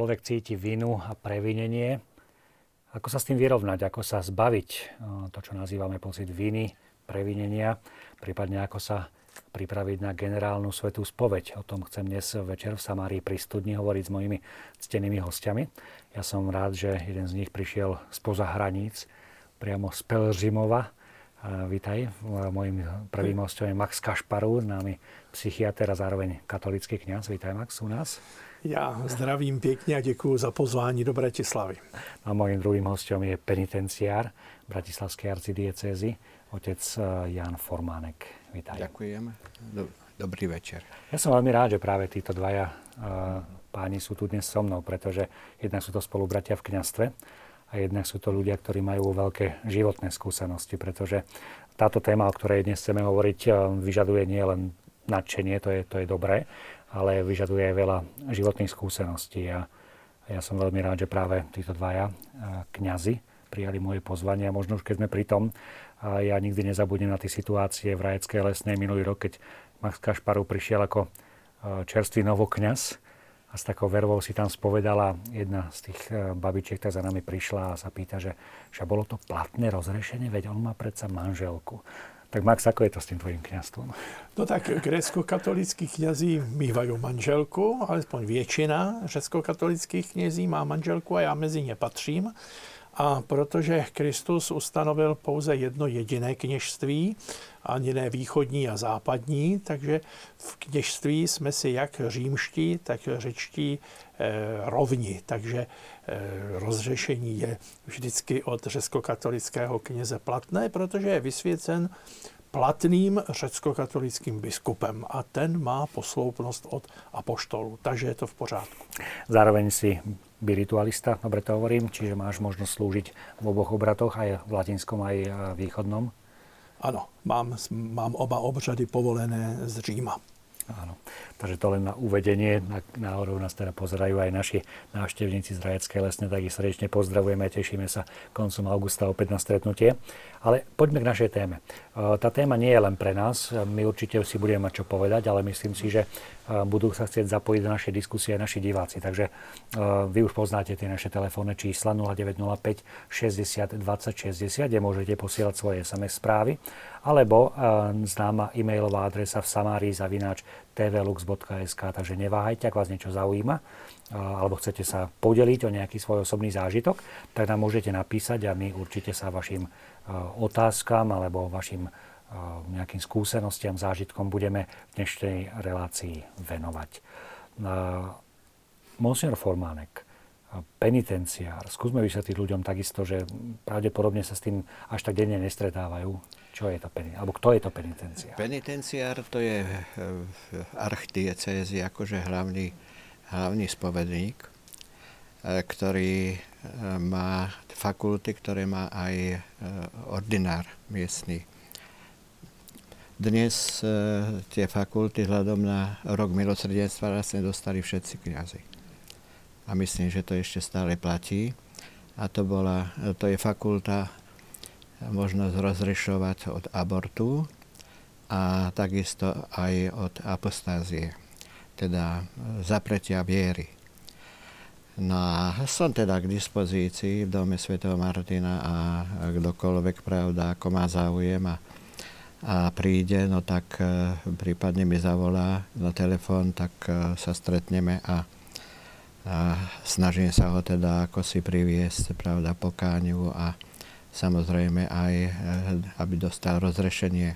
človek cíti vinu a previnenie, ako sa s tým vyrovnať, ako sa zbaviť to, čo nazývame pocit viny, previnenia, prípadne ako sa pripraviť na generálnu svetú spoveď. O tom chcem dnes večer v Samárii pri studni hovoriť s mojimi ctenými hostiami. Ja som rád, že jeden z nich prišiel spoza hraníc, priamo z Pelžimova. Vítaj, mojim prvým hostom je Max Kašparu, známy psychiatr a zároveň katolický kňaz. Vítaj Max u nás. Ja zdravím pekne a ďakujem za pozvání do Bratislavy. A mojim druhým hostom je penitenciár Bratislavskej arcidiecézy, otec eh, Jan Formánek. Vítaj. Ďakujem. Dobrý večer. Ja som veľmi rád, že práve títo dvaja uh, páni sú tu dnes so mnou, pretože jednak sú to spolubratia v kňastve a jednak sú to ľudia, ktorí majú veľké životné skúsenosti, pretože táto téma, o ktorej dnes chceme hovoriť, uh, vyžaduje nie len nadšenie, to je, to je dobré, ale vyžaduje aj veľa životných skúseností. A ja som veľmi rád, že práve títo dvaja kňazi prijali moje pozvanie a možno už keď sme pri tom, ja nikdy nezabudnem na tie situácie v Rajeckej lesnej minulý rok, keď Max Kašparu prišiel ako čerstvý novokňaz a s takou vervou si tam spovedala jedna z tých babičiek, tak za nami prišla a sa pýta, že, že bolo to platné rozrešenie, veď on má predsa manželku. Tak Max, ako je to s tým tvojim kniazstvom? No tak grécko-katolickí kniazí mývajú manželku, alespoň většina řecko-katolických knězí má manželku a já mezi ně patřím. A protože Kristus ustanovil pouze jedno jediné kněžství, ani ne východní a západní, takže v kněžství jsme si jak římští, tak řečtí eh, rovni. Takže rozřešení je vždycky od řecko-katolického kněze platné, protože je vysvěcen platným řecko-katolickým biskupem a ten má posloupnost od apoštolu, takže je to v pořádku. Zároveň si ritualista, dobre to hovorím, čiže máš možnosť slúžiť v oboch obratoch, aj v latinskom, aj východnom? Áno, mám, mám oba obřady povolené z Říma. Áno. Takže to len na uvedenie. Na, náhodou nás teda pozerajú aj naši návštevníci z Rajeckej lesne, tak ich srdečne pozdravujeme a tešíme sa koncom augusta opäť na stretnutie. Ale poďme k našej téme. E, tá téma nie je len pre nás, my určite si budeme mať čo povedať, ale myslím si, že e, budú sa chcieť zapojiť do našej diskusie aj naši diváci. Takže e, vy už poznáte tie naše telefónne čísla 0905 60 20 60, kde môžete posielať svoje SMS správy alebo známa e-mailová adresa v samárii zavináč tvlux.sk, takže neváhajte, ak vás niečo zaujíma, alebo chcete sa podeliť o nejaký svoj osobný zážitok, tak nám môžete napísať a my určite sa vašim otázkam alebo vašim nejakým skúsenostiam, zážitkom budeme v dnešnej relácii venovať. Monsignor Formánek, penitenciár. Skúsme vysvetliť ľuďom takisto, že pravdepodobne sa s tým až tak denne nestretávajú. Čo je to penitenciár? Alebo kto je to penitenciár? Penitenciár to je v archdiecézi akože hlavný, hlavný spovedník, e, ktorý má fakulty, ktoré má aj ordinár miestny. Dnes tie fakulty vzhľadom na rok milosrdenstva vlastne dostali všetci kniazy a myslím, že to ešte stále platí. A to, bola, to je fakulta možnosť rozrešovať od abortu a takisto aj od apostázie, teda zapretia viery. No a som teda k dispozícii v dome Sv. Martina a kdokoľvek, pravda, ako má záujem a, a príde, no tak e, prípadne mi zavolá na telefón, tak e, sa stretneme a a snažím sa ho teda ako si priviesť, pravda, pokáňu a samozrejme aj, eh, aby dostal rozrešenie.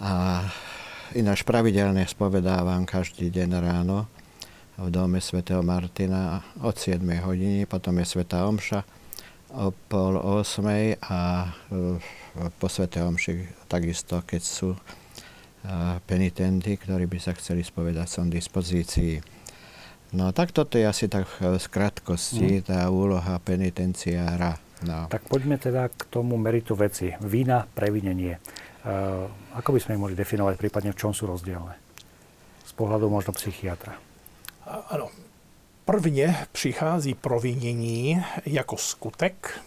A ináč pravidelne spovedávam každý deň ráno v dome svätého Martina od 7 hodiny, potom je Sveta Omša o pol 8 a eh, po Svete Omši takisto, keď sú eh, penitenty, ktorí by sa chceli spovedať, som v dispozícii. No tak toto je asi tak v skratkosti mm. tá úloha penitenciára. No. Tak poďme teda k tomu meritu veci. Vína, previnenie. Uh, ako by sme ich mohli definovať, prípadne v čom sú rozdielne? Z pohľadu možno psychiatra. Ano. Prvně přichází provinění jako skutek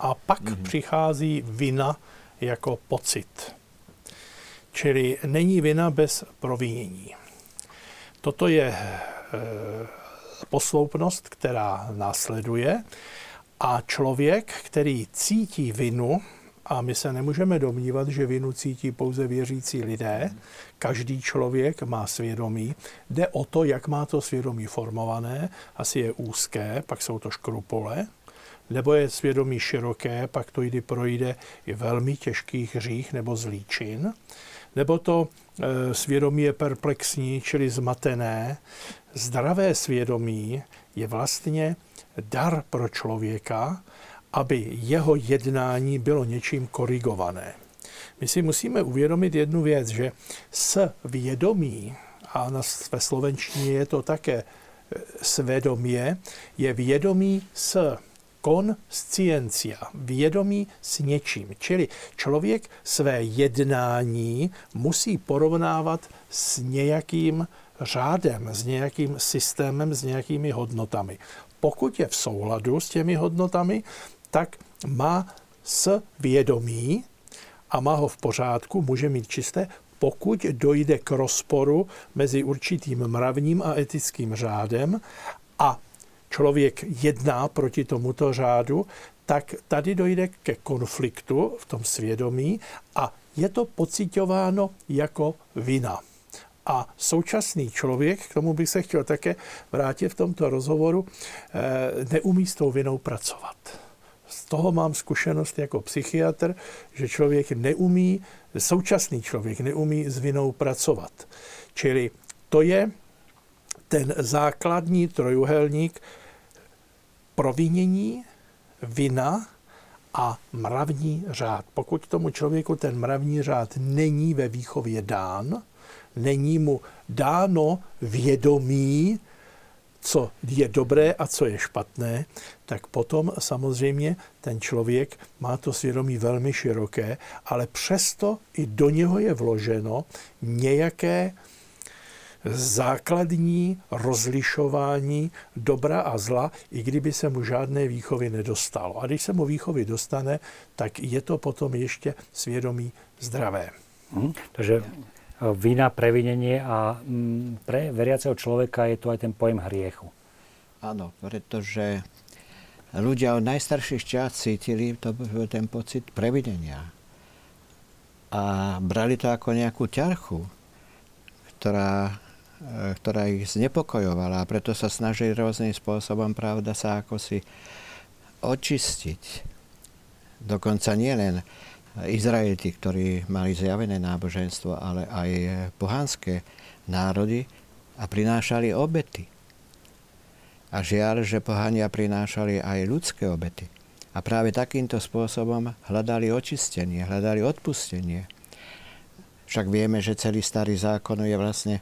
a pak mm-hmm. přichází vina jako pocit. Čili není vina bez provinění. Toto je Eh, posloupnost, která následuje a člověk, který cítí vinu, a my se nemůžeme domnívat, že vinu cítí pouze věřící lidé. Každý člověk má svědomí. Jde o to, jak má to svědomí formované. Asi je úzké, pak jsou to škrupole. Nebo je svědomí široké, pak to jde projde i velmi těžkých hřích nebo zlíčin. Nebo to e, svědomí je perplexní, čili zmatené. Zdravé svědomí je vlastně dar pro člověka, aby jeho jednání bylo něčím korigované. My si musíme uvědomit jednu věc, že s vědomí, a ve slovenštině je to také e, svědomě, je vědomí s konsciencia, vědomí s něčím. Čili člověk své jednání musí porovnávat s nějakým řádem, s nějakým systémem, s nějakými hodnotami. Pokud je v souladu s těmi hodnotami, tak má s vědomí a má ho v pořádku, může mít čisté, pokud dojde k rozporu mezi určitým mravním a etickým řádem a člověk jedná proti tomuto řádu, tak tady dojde ke konfliktu v tom svědomí a je to pocitováno jako vina. A současný člověk, k tomu bych se chtěl také vrátit v tomto rozhovoru, eh, neumí s tou vinou pracovat. Z toho mám zkušenost jako psychiatr, že člověk neumí, současný člověk neumí s vinou pracovat. Čili to je ten základní trojuhelník provinění, vina a mravní řád. Pokud tomu člověku ten mravní řád není ve výchově dán, není mu dáno vědomí, co je dobré a co je špatné, tak potom samozřejmě ten člověk má to svědomí velmi široké, ale přesto i do něho je vloženo nějaké základní rozlišování dobra a zla, i kdyby se mu žádné výchovy nedostalo. A když se mu výchovy dostane, tak je to potom ještě svědomí zdravé. Hmm, takže vina, previnenie a mm, pre veriaceho človeka je tu aj ten pojem hriechu. Áno, pretože ľudia od najstarších čas cítili to, ten pocit previnenia. A brali to ako nejakú ťarchu, ktorá, e, ktorá ich znepokojovala. A preto sa snažili rôznym spôsobom, pravda, sa ako si očistiť. Dokonca nielen Izraeliti, ktorí mali zjavené náboženstvo, ale aj pohanské národy a prinášali obety. A žiaľ, že pohania prinášali aj ľudské obety. A práve takýmto spôsobom hľadali očistenie, hľadali odpustenie. Však vieme, že celý starý zákon je vlastne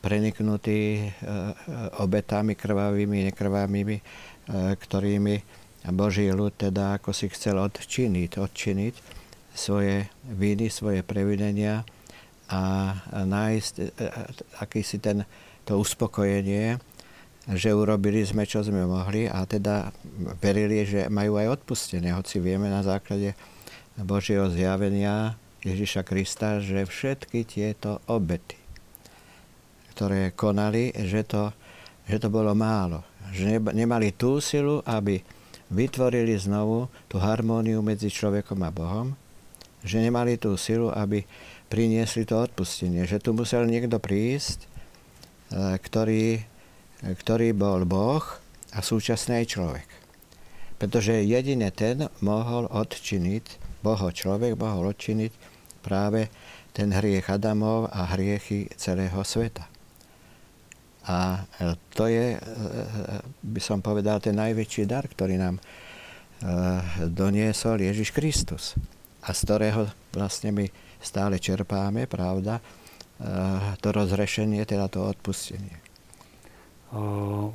preniknutý e, e, obetami krvavými, nekrvavými, e, ktorými Boží ľud teda ako si chcel odčiniť, odčiniť svoje viny, svoje previnenia a nájsť e, e, akýsi ten, to uspokojenie, že urobili sme, čo sme mohli a teda verili, že majú aj odpustenie, hoci vieme na základe Božieho zjavenia Ježiša Krista, že všetky tieto obety, ktoré konali, že to, že to bolo málo. Že nemali tú silu, aby vytvorili znovu tú harmóniu medzi človekom a Bohom, že nemali tú silu, aby priniesli to odpustenie. Že tu musel niekto prísť, e, ktorý, ktorý bol Boh a súčasný človek. Pretože jedine ten mohol odčiniť, Boho človek mohol odčiniť práve ten hriech Adamov a hriechy celého sveta. A to je, e, by som povedal, ten najväčší dar, ktorý nám e, doniesol Ježiš Kristus a z ktorého vlastne my stále čerpáme, pravda, eh, to rozrešenie, teda to odpustenie.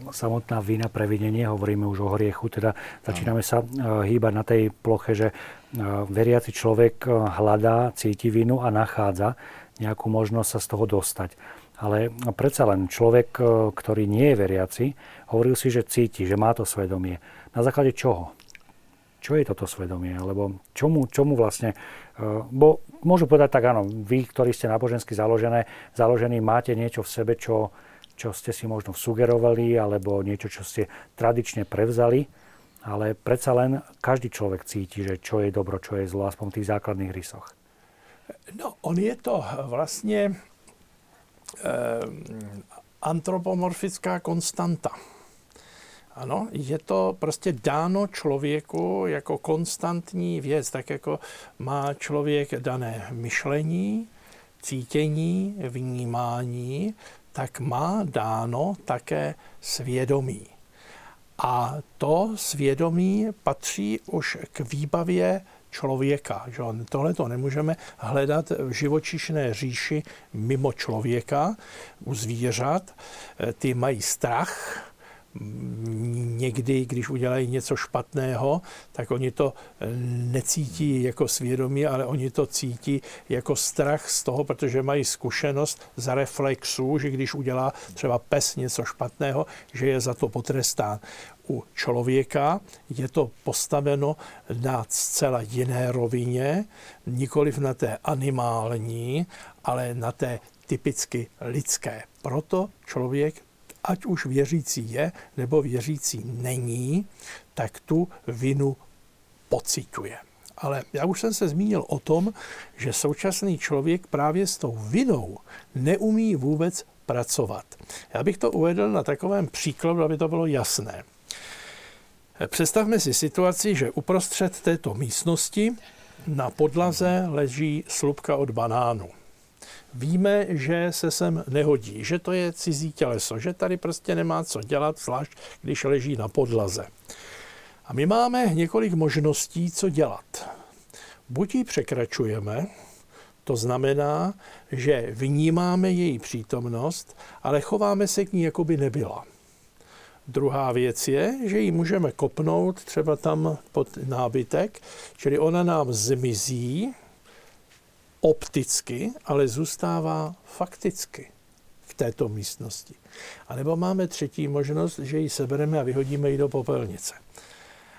Samotná vina, previnenie, hovoríme už o hriechu, teda začíname sa eh, hýbať na tej ploche, že eh, veriaci človek hľadá, cíti vinu a nachádza nejakú možnosť sa z toho dostať. Ale predsa len človek, ktorý nie je veriaci, hovoril si, že cíti, že má to svedomie. Na základe čoho? Čo je toto svedomie, alebo čomu, čomu vlastne, eh, bo môžu povedať tak, áno, vy, ktorí ste nábožensky založené, založení, máte niečo v sebe, čo čo ste si možno sugerovali, alebo niečo, čo ste tradične prevzali, ale predsa len každý človek cíti, že čo je dobro, čo je zlo, aspoň v tých základných rysoch. No, on je to vlastně eh, antropomorfická konstanta. Ano, je to prostě dáno člověku jako konstantní věc, tak jako má člověk dané myšlení, cítění, vnímání, tak má dáno také svědomí. A to svědomí patří už k výbavě člověka. Že tohle to nemůžeme hledat v živočišné říši mimo člověka, u zvířat. Ty mají strach, někdy, když udělají něco špatného, tak oni to necítí jako svědomí, ale oni to cítí jako strach z toho, protože mají zkušenost z reflexu, že když udělá třeba pes něco špatného, že je za to potrestán. U člověka je to postaveno na zcela jiné rovině, nikoliv na té animální, ale na té typicky lidské. Proto člověk ať už věřící je nebo věřící není, tak tu vinu pocituje. Ale já už jsem se zmínil o tom, že současný člověk právě s tou vinou neumí vůbec pracovat. Já bych to uvedl na takovém příkladu, aby to bylo jasné. Představme si situaci, že uprostřed této místnosti na podlaze leží slupka od banánu víme, že se sem nehodí, že to je cizí těleso, že tady prostě nemá co dělat, zvlášť když leží na podlaze. A my máme několik možností, co dělat. Buď ji překračujeme, to znamená, že vnímáme její přítomnost, ale chováme se k ní, jako by nebyla. Druhá věc je, že ji můžeme kopnout třeba tam pod nábytek, čili ona nám zmizí, opticky, ale zůstává fakticky v této místnosti. A nebo máme třetí možnost, že ji sebereme a vyhodíme ji do popelnice.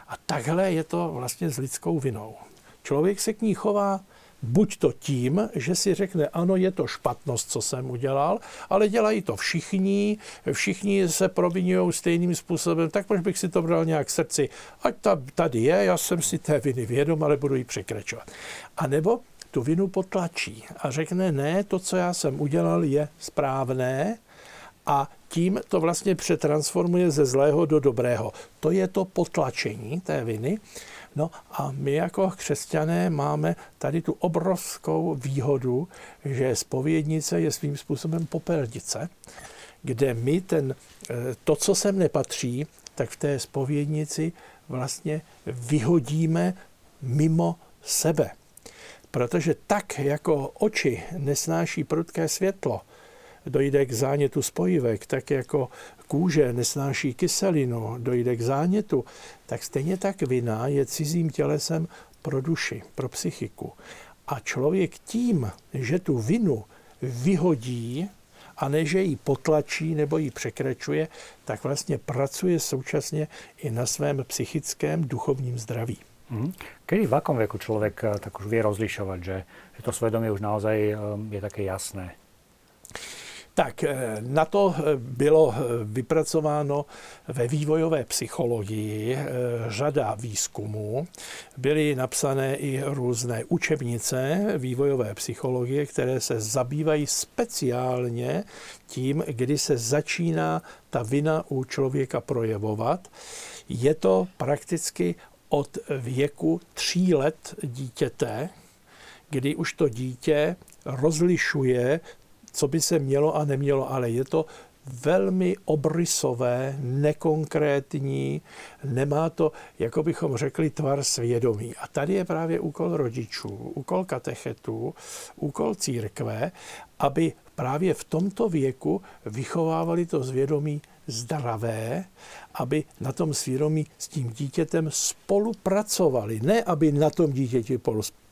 A takhle je to vlastně s lidskou vinou. Člověk se k ní chová buď to tím, že si řekne, ano, je to špatnost, co jsem udělal, ale dělají to všichni, všichni se provinují stejným způsobem, tak proč bych si to bral nějak srdci, ať ta, tady je, já jsem si té viny vědom, ale budu ji překračovat. A nebo tu vinu potlačí a řekne, ne, to, co já jsem udělal, je správné a tím to vlastně přetransformuje ze zlého do dobrého. To je to potlačení té viny. No a my jako křesťané máme tady tu obrovskou výhodu, že spovědnice je svým způsobem popelnice, kde my ten, eh, to, co sem nepatří, tak v té spovědnici vlastně vyhodíme mimo sebe. Protože tak, jako oči nesnáší prudké světlo, dojde k zánětu spojivek, tak jako kůže nesnáší kyselinu, dojde k zánětu, tak stejně tak vina je cizím tělesem pro duši, pro psychiku. A člověk tím, že tu vinu vyhodí, a ne, že ji potlačí nebo ji překračuje, tak vlastně pracuje současně i na svém psychickém duchovním zdraví. Mm. Kedy v akom veku človek eh, tak už vie rozlišovať, že, že to svedomie už naozaj eh, je také jasné? Tak eh, na to bylo vypracováno ve vývojové psychologii řada výzkumů. Byly napsané i různé učebnice vývojové psychologie, které se zabývají speciálně tím, kdy se začíná ta vina u člověka projevovat. Je to prakticky od věku tří let dítěte, kdy už to dítě rozlišuje, co by se mělo a nemělo, ale je to velmi obrysové, nekonkrétní, nemá to, jako bychom řekli, tvar svědomí. A tady je právě úkol rodičů, úkol katechetů, úkol církve, aby právě v tomto věku vychovávali to zvědomí zdravé, aby na tom svědomí s tím dítětem spolupracovali. Ne, aby na tom dítěti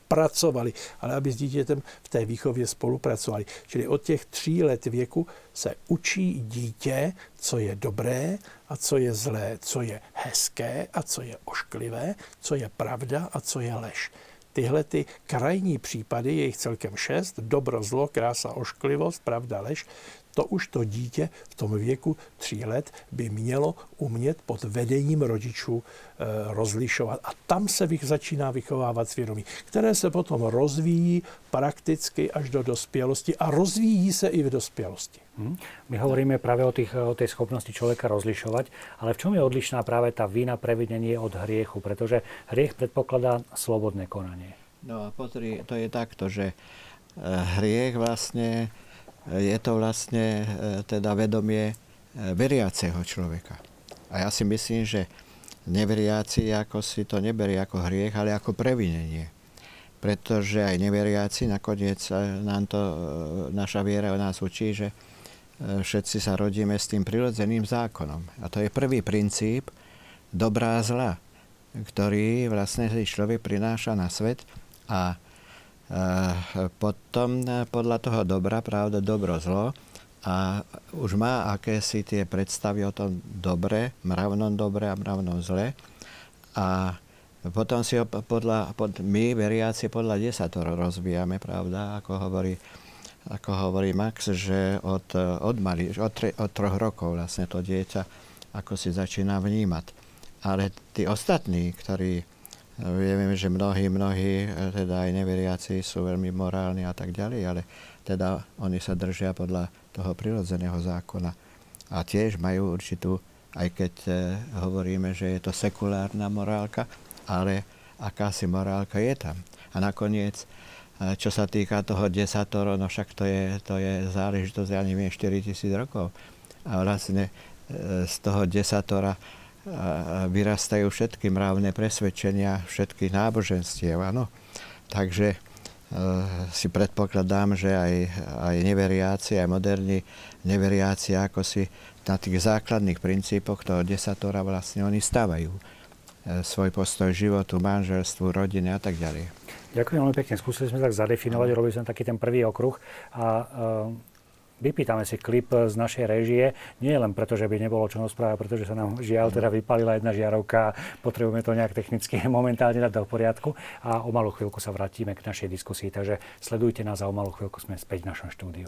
pracovali, ale aby s dítětem v té výchově spolupracovali. Čili od těch tří let věku se učí dítě, co je dobré a co je zlé, co je hezké a co je ošklivé, co je pravda a co je lež. Tyhle ty krajní případy, je jich celkem šest, dobro, zlo, krása, ošklivost, pravda, lež, to už to dítě v tom věku tří let by mělo umět pod vedením rodičů e, rozlišovat. A tam se vych, začíná vychovávat svědomí, které se potom rozvíjí prakticky až do dospělosti a rozvíjí se i v dospělosti. Hmm. My hovoríme práve o, tých, o tej schopnosti človeka rozlišovať, ale v čom je odlišná práve tá vina previdenie od hriechu? Pretože hriech predpokladá slobodné konanie. No a pozri, to je takto, že hriech vlastne je to vlastne teda vedomie veriaceho človeka. A ja si myslím, že neveriaci ako si to neberie ako hriech, ale ako previnenie. Pretože aj neveriaci nakoniec nám to, naša viera nás učí, že všetci sa rodíme s tým prirodzeným zákonom. A to je prvý princíp dobrá a zla, ktorý vlastne človek prináša na svet a potom podľa toho dobra, pravda, dobro, zlo a už má akési tie predstavy o tom dobre, mravnom dobre a mravnom zle a potom si ho podľa, pod, my, veriaci, podľa desatoro rozvíjame, pravda, ako hovorí, ako hovorí Max, že od, od, mali, od, tre, od troch rokov vlastne to dieťa ako si začína vnímať. Ale tí ostatní, ktorí Vieme, že mnohí, mnohí, e, teda aj neveriaci sú veľmi morálni a tak ďalej, ale teda oni sa držia podľa toho prirodzeného zákona. A tiež majú určitú, aj keď e, hovoríme, že je to sekulárna morálka, ale akási morálka je tam. A nakoniec, e, čo sa týka toho desatoro, no však to je, to je záležitosť, ja neviem, 4000 rokov. A vlastne z toho desatora vyrastajú všetky mravné presvedčenia všetkých náboženstiev. Áno. Takže e, si predpokladám, že aj, aj neveriaci, aj moderní neveriaci, ako si na tých základných princípoch toho desatora vlastne oni stavajú e, svoj postoj životu, manželstvu, rodine a tak ďalej. Ďakujem veľmi pekne. Skúsili sme tak zadefinovať, robili sme taký ten prvý okruh a e, vypýtame si klip z našej režie, nie len preto, že by nebolo čo rozprávať, pretože sa nám žiaľ teda vypalila jedna žiarovka. Potrebujeme to nejak technicky momentálne dať do poriadku. A o malú chvíľku sa vrátime k našej diskusii, takže sledujte nás a o malú chvíľku sme späť v našom štúdiu.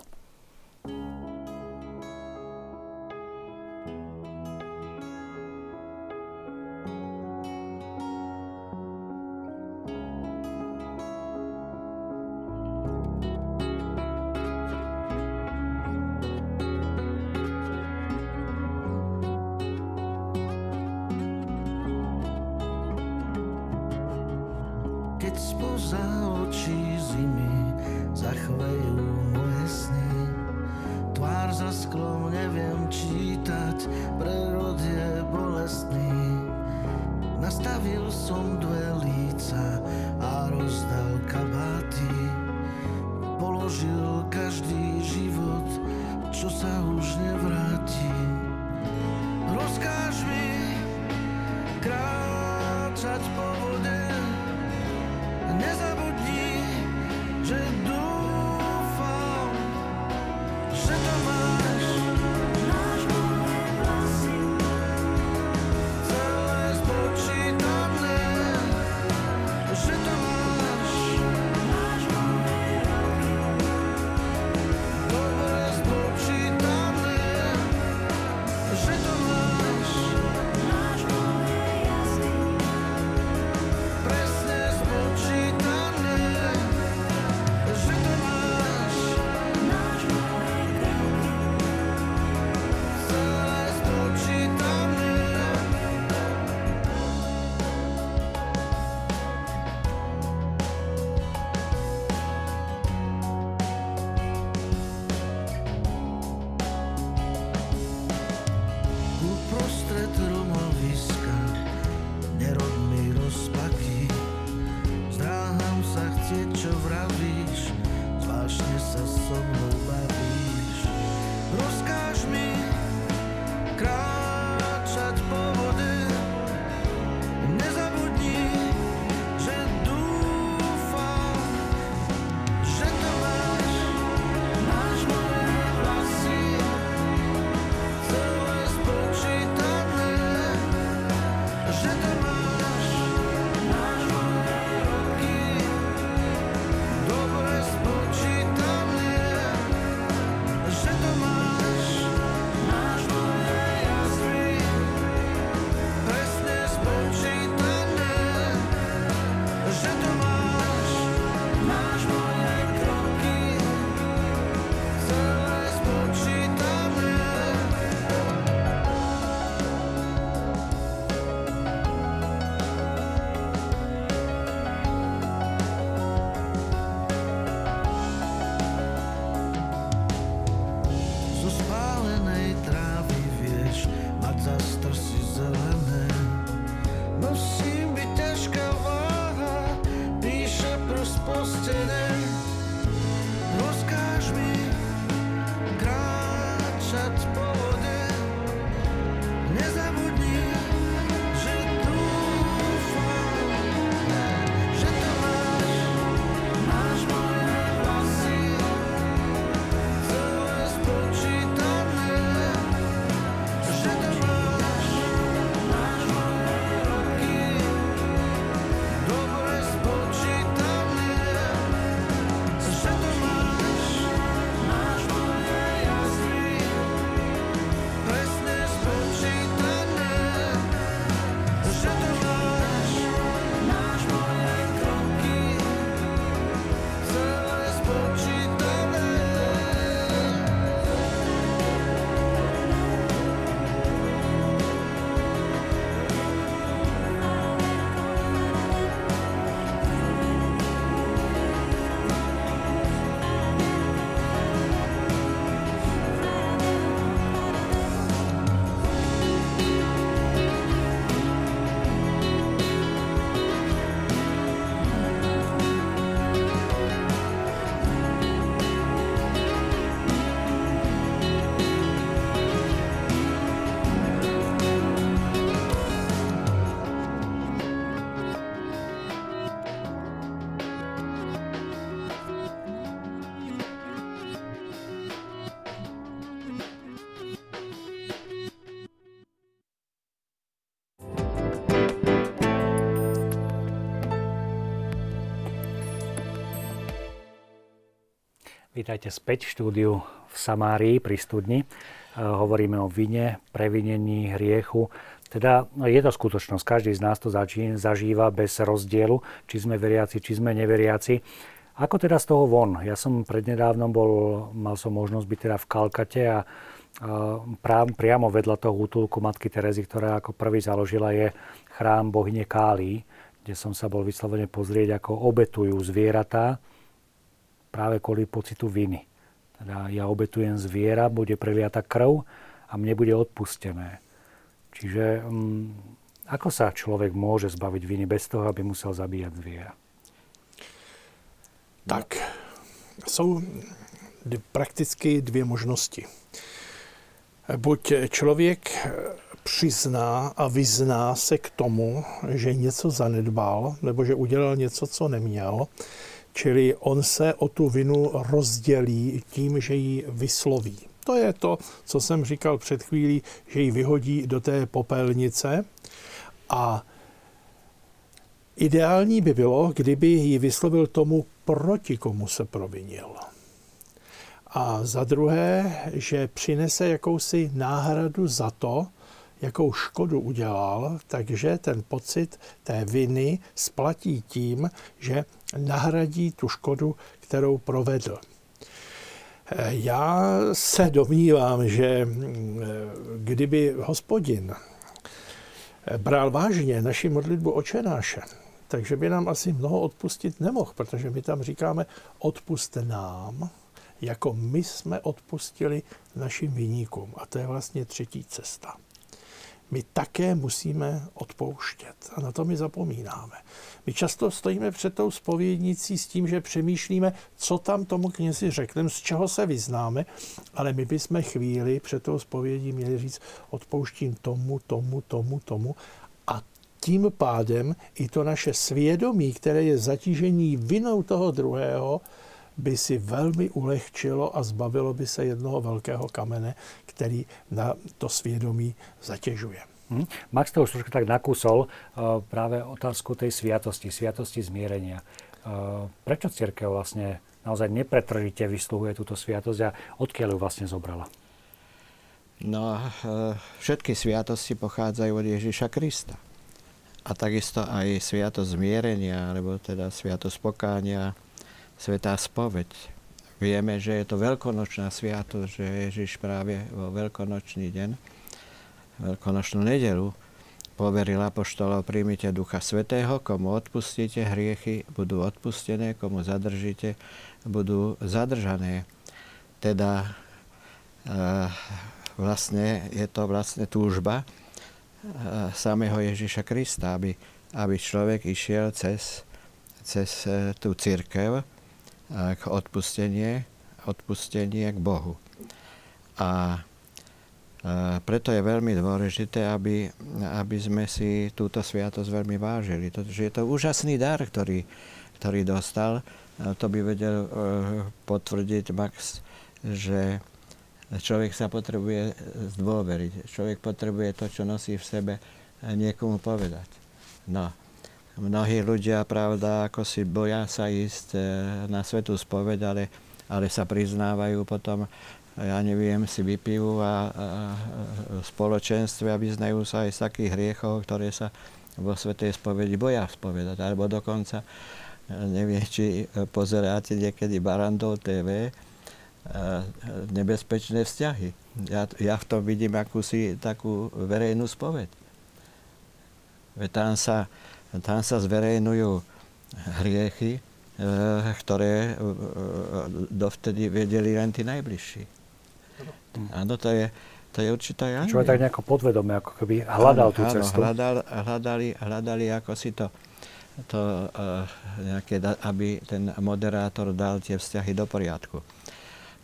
Vítajte späť v štúdiu v Samárii pri studni. E, hovoríme o vine, previnení, hriechu. Teda je to skutočnosť, každý z nás to zažíva bez rozdielu, či sme veriaci, či sme neveriaci. Ako teda z toho von? Ja som prednedávnom bol, mal som možnosť byť teda v Kalkate a priamo vedľa toho útulku Matky Terezy, ktorá ako prvý založila, je chrám bohyne Káli, kde som sa bol vyslovene pozrieť, ako obetujú zvieratá práve kvôli pocitu viny. Teda ja obetujem zviera, bude preliata krv a mne bude odpustené. Čiže um, ako sa človek môže zbaviť viny bez toho, aby musel zabíjať zviera? Tak, jsou prakticky dvě možnosti. Buď člověk přizná a vyzná se k tomu, že něco zanedbal, nebo že udělal něco, co neměl, Čili on se o tu vinu rozdělí tím, že ji vysloví. To je to, co jsem říkal před chvílí, že ji vyhodí do té popelnice a ideální by bylo, kdyby ji vyslovil tomu, proti komu se provinil. A za druhé, že přinese jakousi náhradu za to, jakou škodu udělal, takže ten pocit té viny splatí tím, že nahradí tu škodu, kterou provedl. Já se domnívám, že mm, kdyby hospodin bral vážně naši modlitbu očenáše, takže by nám asi mnoho odpustit nemohl, protože my tam říkáme odpust nám, jako my jsme odpustili našim viníkům. A to je vlastně třetí cesta my také musíme odpouštět. A na to my zapomínáme. My často stojíme před tou spovědnicí s tím, že přemýšlíme, co tam tomu knězi řekneme, z čeho se vyznáme, ale my bychom chvíli před tou spovědí měli říct, odpouštím tomu, tomu, tomu, tomu a tím pádem i to naše svědomí, které je zatížení vinou toho druhého, by si velmi ulehčilo a zbavilo by se jednoho velkého kamene, který na to svědomí zatěžuje. Hmm. Max to už trošku tak nakúsol uh, práve otázku tej sviatosti, sviatosti zmierenia. Uh, prečo církev vlastne naozaj nepretržite vysluhuje túto sviatosť a odkiaľ ju vlastne zobrala? No, uh, všetky sviatosti pochádzajú od Ježiša Krista. A takisto aj sviatosť zmierenia, alebo teda sviatosť pokánia, Svetá spoveď. Vieme, že je to veľkonočná sviatosť, že Ježiš práve vo veľkonočný deň, veľkonočnú nedelu, poveril apoštolov, príjmite Ducha Svetého, komu odpustíte hriechy, budú odpustené, komu zadržíte, budú zadržané. Teda e, vlastne je to vlastne túžba e, samého Ježiša Krista, aby, aby človek išiel cez, cez e, tú církev, k odpustenie, odpustenie k Bohu. A preto je veľmi dôležité, aby, aby sme si túto sviatosť veľmi vážili. Že je to úžasný dar, ktorý, ktorý dostal. To by vedel e, potvrdiť Max, že človek sa potrebuje zdôveriť. Človek potrebuje to, čo nosí v sebe, niekomu povedať. No, mnohí ľudia, pravda, ako si boja sa ísť e, na svetú spoveď, ale, ale sa priznávajú potom, ja neviem, si vypijú a, a, a spoločenstve a vyznajú sa aj z takých hriechov, ktoré sa vo svetej spovedi boja spovedať. Alebo dokonca, e, neviem, či pozeráte niekedy Barandov TV, e, nebezpečné vzťahy. Ja, ja v tom vidím akúsi takú verejnú spoveď. Tam sa tam sa zverejňujú hriechy, eh, ktoré eh, dovtedy vedeli len tí najbližší. Áno, to je, to je určitá ja Čo tak nejako podvedome, ako keby hľadal áno, tú cestu. Hľadal, hľadali, hľadali ako si to, to uh, nejaké, aby ten moderátor dal tie vzťahy do poriadku.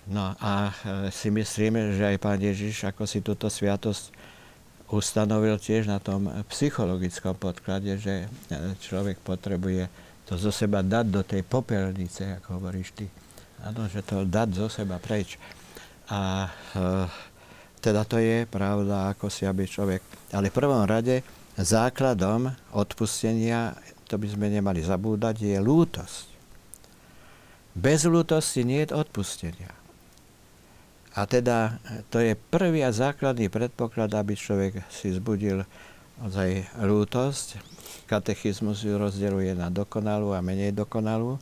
No a uh, si myslíme, že aj pán Ježiš, ako si túto sviatosť ustanovil tiež na tom psychologickom podklade, že človek potrebuje to zo seba dať do tej popelnice, ako hovoríš ty. Áno, že to dať zo seba preč. A e, teda to je pravda, ako si aby človek... Ale v prvom rade základom odpustenia, to by sme nemali zabúdať, je lútosť. Bez lútosti nie je odpustenia. A teda to je prvý a základný predpoklad, aby človek si zbudil ozaj lútosť. Katechizmus ju rozdeluje na dokonalú a menej dokonalú.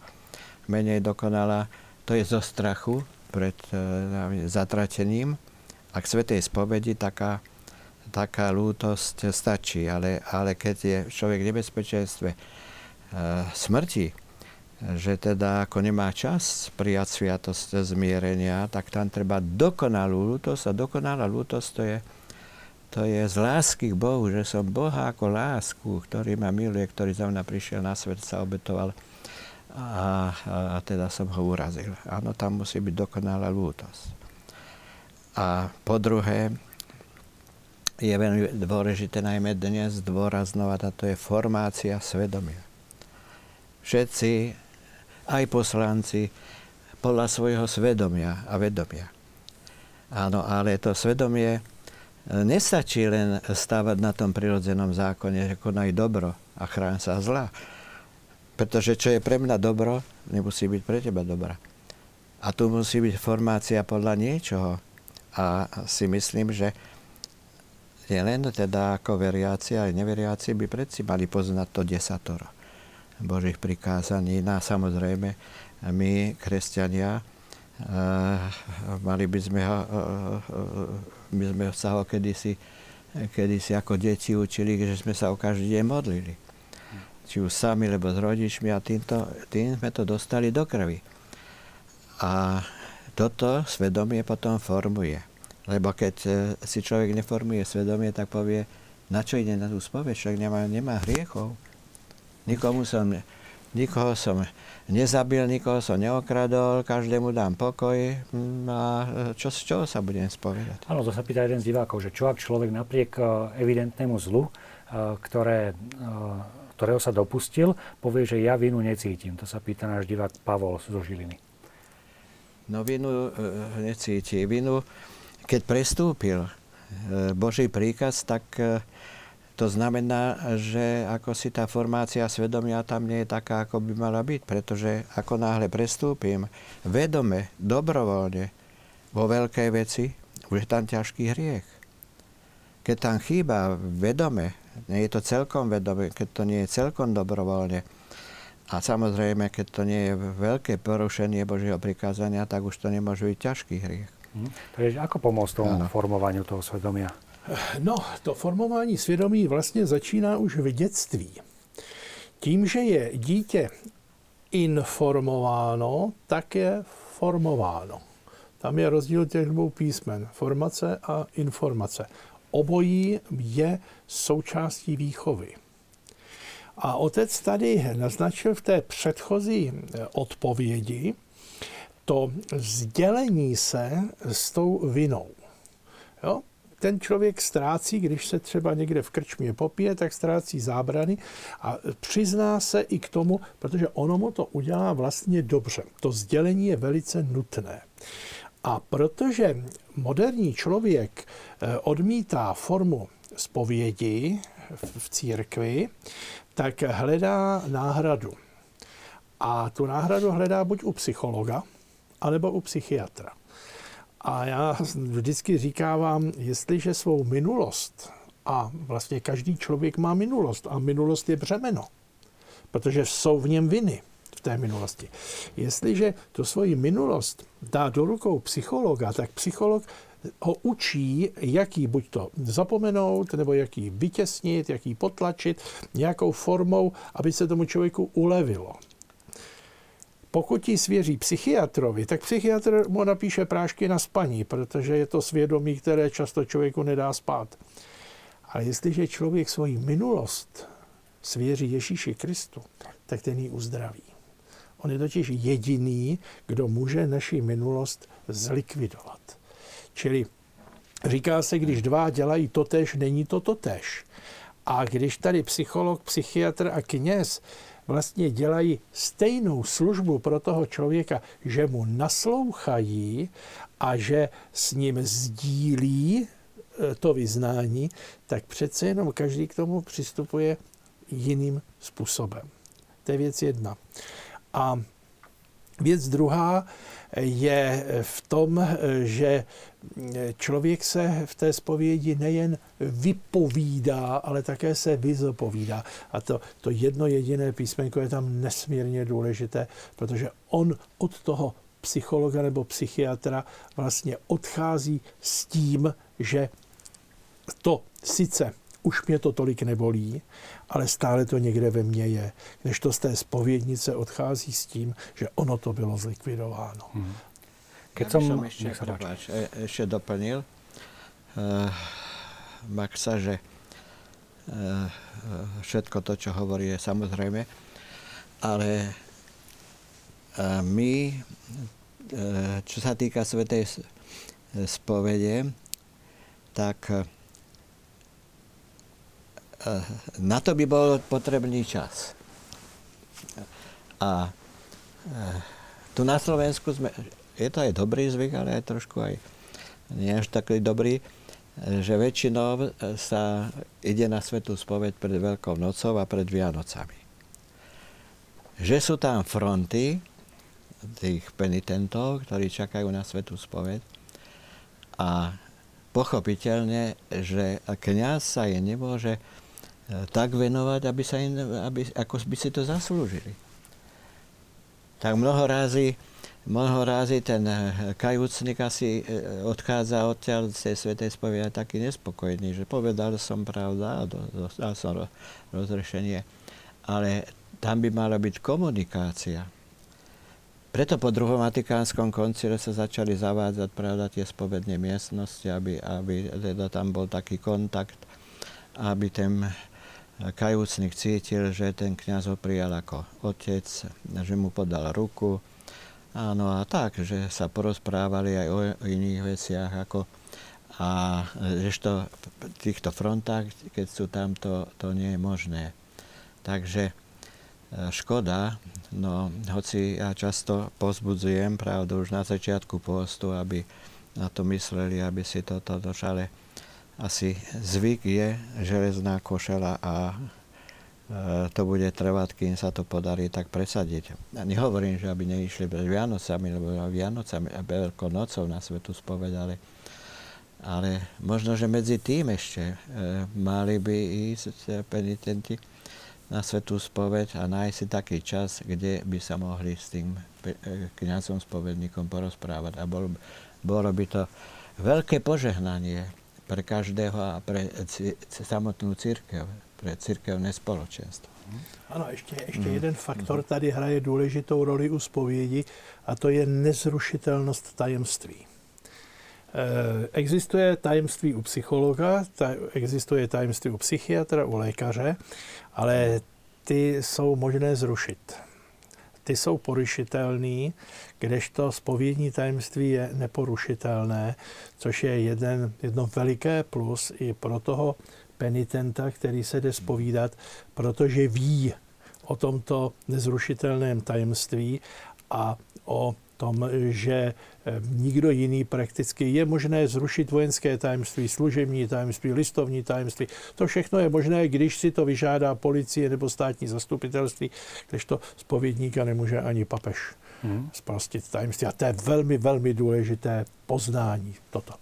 Menej dokonalá to je zo strachu pred e, zatratením. A k svetej spovedi taká, taká lútosť stačí, ale, ale keď je človek v nebezpečenstve e, smrti, že teda ako nemá čas prijať sviatosť zmierenia, tak tam treba dokonalú lútosť a dokonalá lútosť to je, to je z lásky k Bohu, že som Boha ako lásku, ktorý ma miluje, ktorý za mňa prišiel na svet, sa obetoval a, a, a teda som ho urazil. Áno, tam musí byť dokonalá lútosť. A po druhé, je veľmi dôležité najmä dnes zdôraznovať a to je formácia svedomia. Všetci aj poslanci podľa svojho svedomia a vedomia. Áno, ale to svedomie e, nestačí len stávať na tom prirodzenom zákone, že konaj dobro a chrán sa zla. Pretože čo je pre mňa dobro, nemusí byť pre teba dobrá. A tu musí byť formácia podľa niečoho. A si myslím, že nie len teda ako veriaci, ale neveriaci by predsi mali poznať to desatoro Božích prikázaní. No a samozrejme, my, kresťania, eh, mali by sme ho, eh, my sme sa ho kedysi, kedysi ako deti učili, že sme sa o každý deň modlili. Či už sami, lebo s rodičmi a týmto, tým sme to dostali do krvi. A toto svedomie potom formuje. Lebo keď eh, si človek neformuje svedomie, tak povie, na čo ide na tú spoveď, však nemá, nemá hriechov. Nikomu som, nikoho som nezabil, nikoho som neokradol, každému dám pokoj mm, a čo, z čoho sa budem spovedať? Áno, to sa pýta jeden z divákov, že čo ak človek napriek e, evidentnému zlu, e, ktoré, e, ktorého sa dopustil, povie, že ja vinu necítim. To sa pýta náš divák Pavol zo Žiliny. No vinu necíti. Vinu, keď prestúpil Boží príkaz, tak to znamená, že ako si tá formácia svedomia tam nie je taká, ako by mala byť, pretože ako náhle prestúpim vedome, dobrovoľne vo veľkej veci, už je tam ťažký hriech. Keď tam chýba vedome, nie je to celkom vedome, keď to nie je celkom dobrovoľne, a samozrejme, keď to nie je veľké porušenie Božieho prikázania, tak už to nemôže byť ťažký hriech. Hm. Takže ako pomôcť tomu ano. formovaniu toho svedomia? No, to formování svědomí vlastně začíná už v dětství. Tím, že je dítě informováno, tak je formováno. Tam je rozdíl těch dvou písmen, formace a informace. Obojí je součástí výchovy. A otec tady naznačil v té předchozí odpovědi to sdělení se s tou vinou. Jo? Ten člověk ztrácí, když se třeba někde v krčmě popije, tak ztrácí zábrany a přizná se i k tomu, protože ono mu to udělá vlastně dobře. To sdělení je velice nutné. A protože moderní člověk eh, odmítá formu zpovědi v církvi, tak hledá náhradu. A tu náhradu hledá buď u psychologa, anebo u psychiatra. A já vždycky říkávám, jestliže svou minulost, a vlastně každý člověk má minulost, a minulost je břemeno, protože jsou v něm viny v té minulosti. Jestliže tu svoji minulost dá do rukou psychologa, tak psycholog ho učí, jaký buď to zapomenout, nebo jaký vytěsnit, jaký potlačit, nějakou formou, aby se tomu člověku ulevilo. Pokud ji svěří psychiatrovi, tak psychiatr mu napíše prášky na spaní, protože je to svědomí, které často člověku nedá spát. Ale jestliže člověk svoji minulost svěří Ježíši Kristu, tak ten ji uzdraví. On je totiž jediný, kdo může naši minulost zlikvidovat. Čili říká se, když dva dělají totež, není to totež. A když tady psycholog, psychiatr a kněz vlastně dělají stejnou službu pro toho člověka, že mu naslouchají a že s ním sdílí e, to vyznání, tak přece jenom každý k tomu přistupuje jiným způsobem. To je věc jedna. A Věc druhá je v tom, že člověk se v té zpovědi nejen vypovídá, ale také se vyzopovídá. A to, to jedno jediné písmenko je tam nesmírně důležité, protože on od toho psychologa nebo psychiatra vlastně odchází s tím, že to sice už mě to tolik nebolí, ale stále to někde ve mně je. Než to z té spovědnice odchází s tím, že ono to bylo zlikvidováno. Hmm. Keď som, som ešte, prepáč, e, ešte doplnil uh, Maxa, že uh, všetko to, čo hovorí, je samozrejme, ale uh, my, uh, čo sa týka Svetej spovede, tak uh, na to by bol potrebný čas. A uh, tu na Slovensku sme je to aj dobrý zvyk, ale aj trošku aj nie až taký dobrý, že väčšinou sa ide na svetú spoveď pred Veľkou nocou a pred Vianocami. Že sú tam fronty tých penitentov, ktorí čakajú na svetú spoveď a pochopiteľne, že kniaz sa je nemôže tak venovať, aby sa im, aby, ako by si to zaslúžili. Tak mnoho razy Mnoho rázy ten eh, kajúcnik asi eh, odchádza odtiaľ z tej svetej spovede taký nespokojný, že povedal som pravda a dostal som rozrešenie. Ale tam by mala byť komunikácia. Preto po druhom Vatikánskom koncile sa začali zavádzať pravda tie spovedné miestnosti, aby, aby teda tam bol taký kontakt, aby ten kajúcnik cítil, že ten kniaz ho prijal ako otec, že mu podal ruku, Áno, a tak, že sa porozprávali aj o iných veciach, ako a to v týchto frontách, keď sú tam, to, to nie je možné. Takže e, škoda, no hoci ja často pozbudzujem, pravdu, už na začiatku postu, aby na to mysleli, aby si toto došali. Asi zvyk je železná košela a E, to bude trvať, kým sa to podarí tak presadiť. Ja nehovorím, že aby neišli pred Vianocami, lebo Vianocami a Veľkou nocou na svetu spovedali, ale možno, že medzi tým ešte e, mali by ísť penitenti na svetú spoveď a nájsť si taký čas, kde by sa mohli s tým e, kňazom spovedníkom porozprávať. A bolo, bolo by to veľké požehnanie pre každého a pre samotnú církev pre církevné spoločenstvo. Ano, ještě, ještě mm. jeden faktor tady hraje důležitou roli u spovědi a to je nezrušitelnost tajemství. E, existuje tajemství u psychologa, existuje tajemství u psychiatra, u lékaře, ale ty jsou možné zrušit. Ty jsou porušitelný, kdežto spovědní tajemství je neporušitelné, což je jeden, jedno veliké plus i pro toho penitenta, který se jde spovídat, protože ví o tomto nezrušitelném tajemství a o tom, že eh, nikdo jiný prakticky je možné zrušit vojenské tajemství, služební tajemství, listovní tajemství. To všechno je možné, když si to vyžádá policie nebo státní zastupitelství, když to spovědníka nemůže ani papež hmm. tajemství. A to je velmi, velmi důležité poznání toto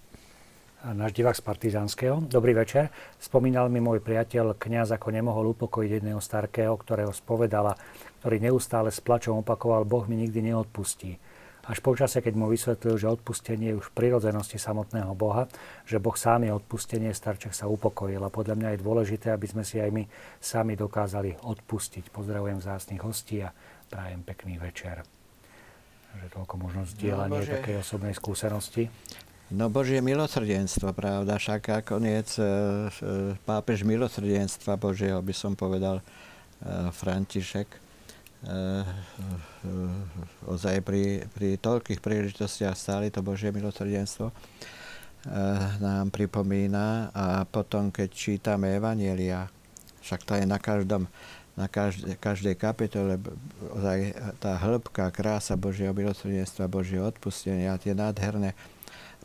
náš divák z Partizánskeho. Dobrý večer. Spomínal mi môj priateľ kňaz, ako nemohol upokojiť jedného starkého, ktorého spovedala, ktorý neustále s plačom opakoval, Boh mi nikdy neodpustí. Až počasie, keď mu vysvetlil, že odpustenie je už prirodzenosti samotného Boha, že Boh sám je odpustenie, starček sa upokojil. A podľa mňa je dôležité, aby sme si aj my sami dokázali odpustiť. Pozdravujem vzácných hostí a prajem pekný večer. Že toľko možno zdieľanie no, takej osobnej skúsenosti. No Božie milosrdenstvo, pravda, však nakoniec e, e, pápež milosrdenstva Božieho, by som povedal, e, František, ozaj pri, pri toľkých príležitostiach stále to Božie milosrdenstvo e, nám pripomína a potom, keď čítame Evanielia, však to je na každom na každej, každej kapitole ozaj tá hĺbka, krása Božieho milosrdenstva, Božieho odpustenia, tie nádherné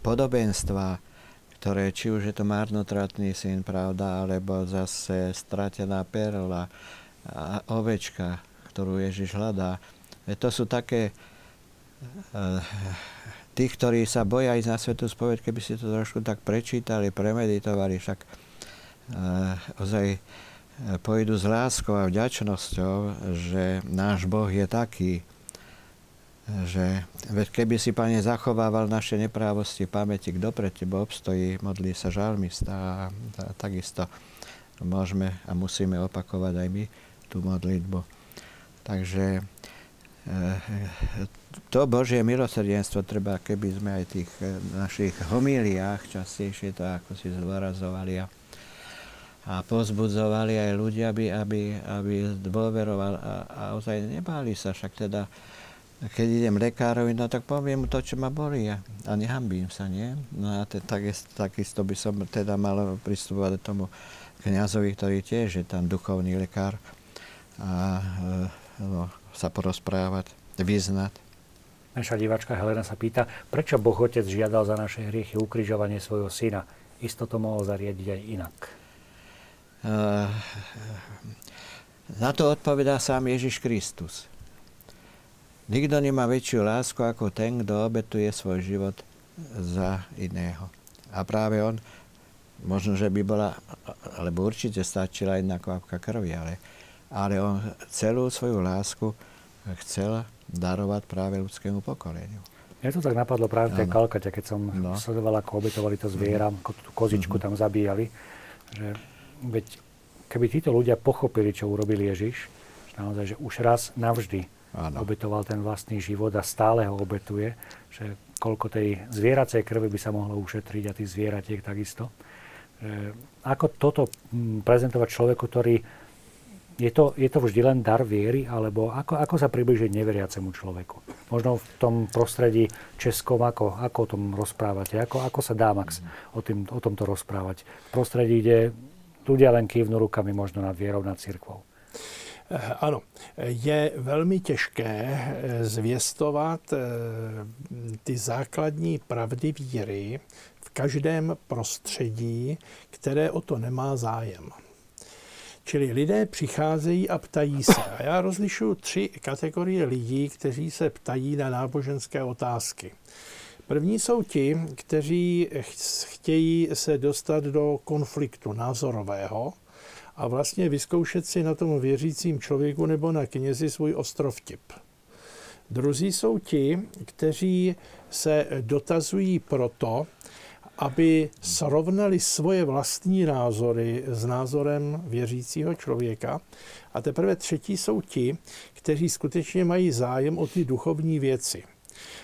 podobenstva, ktoré či už je to marnotratný syn, pravda, alebo zase stratená perla a ovečka, ktorú Ježiš hľadá. To sú také, tých, ktorí sa boja ísť na svetú spoveď, keby si to trošku tak prečítali, premeditovali, však ozaj pôjdu s láskou a vďačnosťou, že náš Boh je taký, že veď keby si, Pane, zachovával naše neprávosti pamäti, kto pre Teba obstojí, modlí sa žalmista a, a takisto môžeme a musíme opakovať aj my tú modlitbu. Takže e, to Božie milosrdenstvo treba, keby sme aj tých e, našich homíliách častejšie to ako si zvorazovali a, a pozbudzovali aj ľudia, aby, aby, aby dôveroval a, a ozaj nebáli sa, však teda keď idem lekárovi, no tak poviem mu to, čo ma bolí a, a nehambím sa, nie? No a te, tak, takisto by som teda mal pristupovať tomu kniazovi, ktorý tiež je tam duchovný lekár a e, no, sa porozprávať, vyznať. Naša diváčka Helena sa pýta, prečo Boh Otec žiadal za naše hriechy ukrižovanie svojho syna? Isto to mohol zariadiť aj inak. Uh, na to odpovedá sám Ježiš Kristus. Nikto nemá väčšiu lásku ako ten, kto obetuje svoj život za iného. A práve on, možno, že by bola, alebo určite stačila jedna kvapka krvi, ale, ale on celú svoju lásku chcel darovať práve ľudskému pokoleniu. Mne to tak napadlo práve v tej Kalkate, keď som no. sledoval, ako obetovali to zviera, ako tú kozičku mm-hmm. tam zabíjali. Že, veď, keby títo ľudia pochopili, čo urobil Ježiš, že naozaj, že už raz navždy Áno. obetoval ten vlastný život a stále ho obetuje, že koľko tej zvieracej krvi by sa mohlo ušetriť a tých zvieratiek takisto. Že ako toto mm, prezentovať človeku, ktorý je to, je to vždy len dar viery, alebo ako, ako sa približiť neveriacemu človeku? Možno v tom prostredí českom, ako, ako o tom rozprávate? Ako, ako sa dá, Max, o, tým, o tomto rozprávať? V prostredí, kde ľudia len kývnú rukami možno nad vierou, nad církvou. Eh, ano, je velmi těžké eh, zvěstovat eh, ty základní pravdy víry v každém prostředí, které o to nemá zájem. Čili lidé přicházejí a ptají se. A já rozlišuju tři kategorie lidí, kteří se ptají na náboženské otázky. První jsou ti, kteří chtějí se dostat do konfliktu názorového, a vlastně vyzkoušet si na tom věřícím člověku nebo na knězi svůj ostrovtip. Druzí jsou ti, kteří se dotazují proto, aby srovnali svoje vlastní názory s názorem věřícího člověka. A teprve třetí jsou ti, kteří skutečně mají zájem o ty duchovní věci.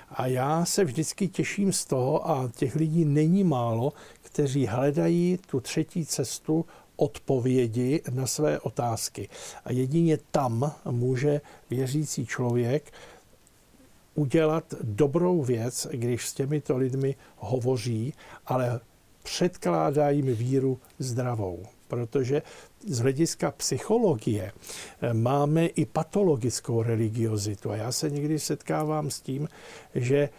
A já se vždycky těším z toho, a těch lidí není málo, kteří hledají tu třetí cestu odpovědi na své otázky. A jedině tam může věřící člověk udělat dobrou věc, když s těmito lidmi hovoří, ale předkládá jim víru zdravou. Protože z hlediska psychologie máme i patologickou religiozitu. A já se někdy setkávám s tím, že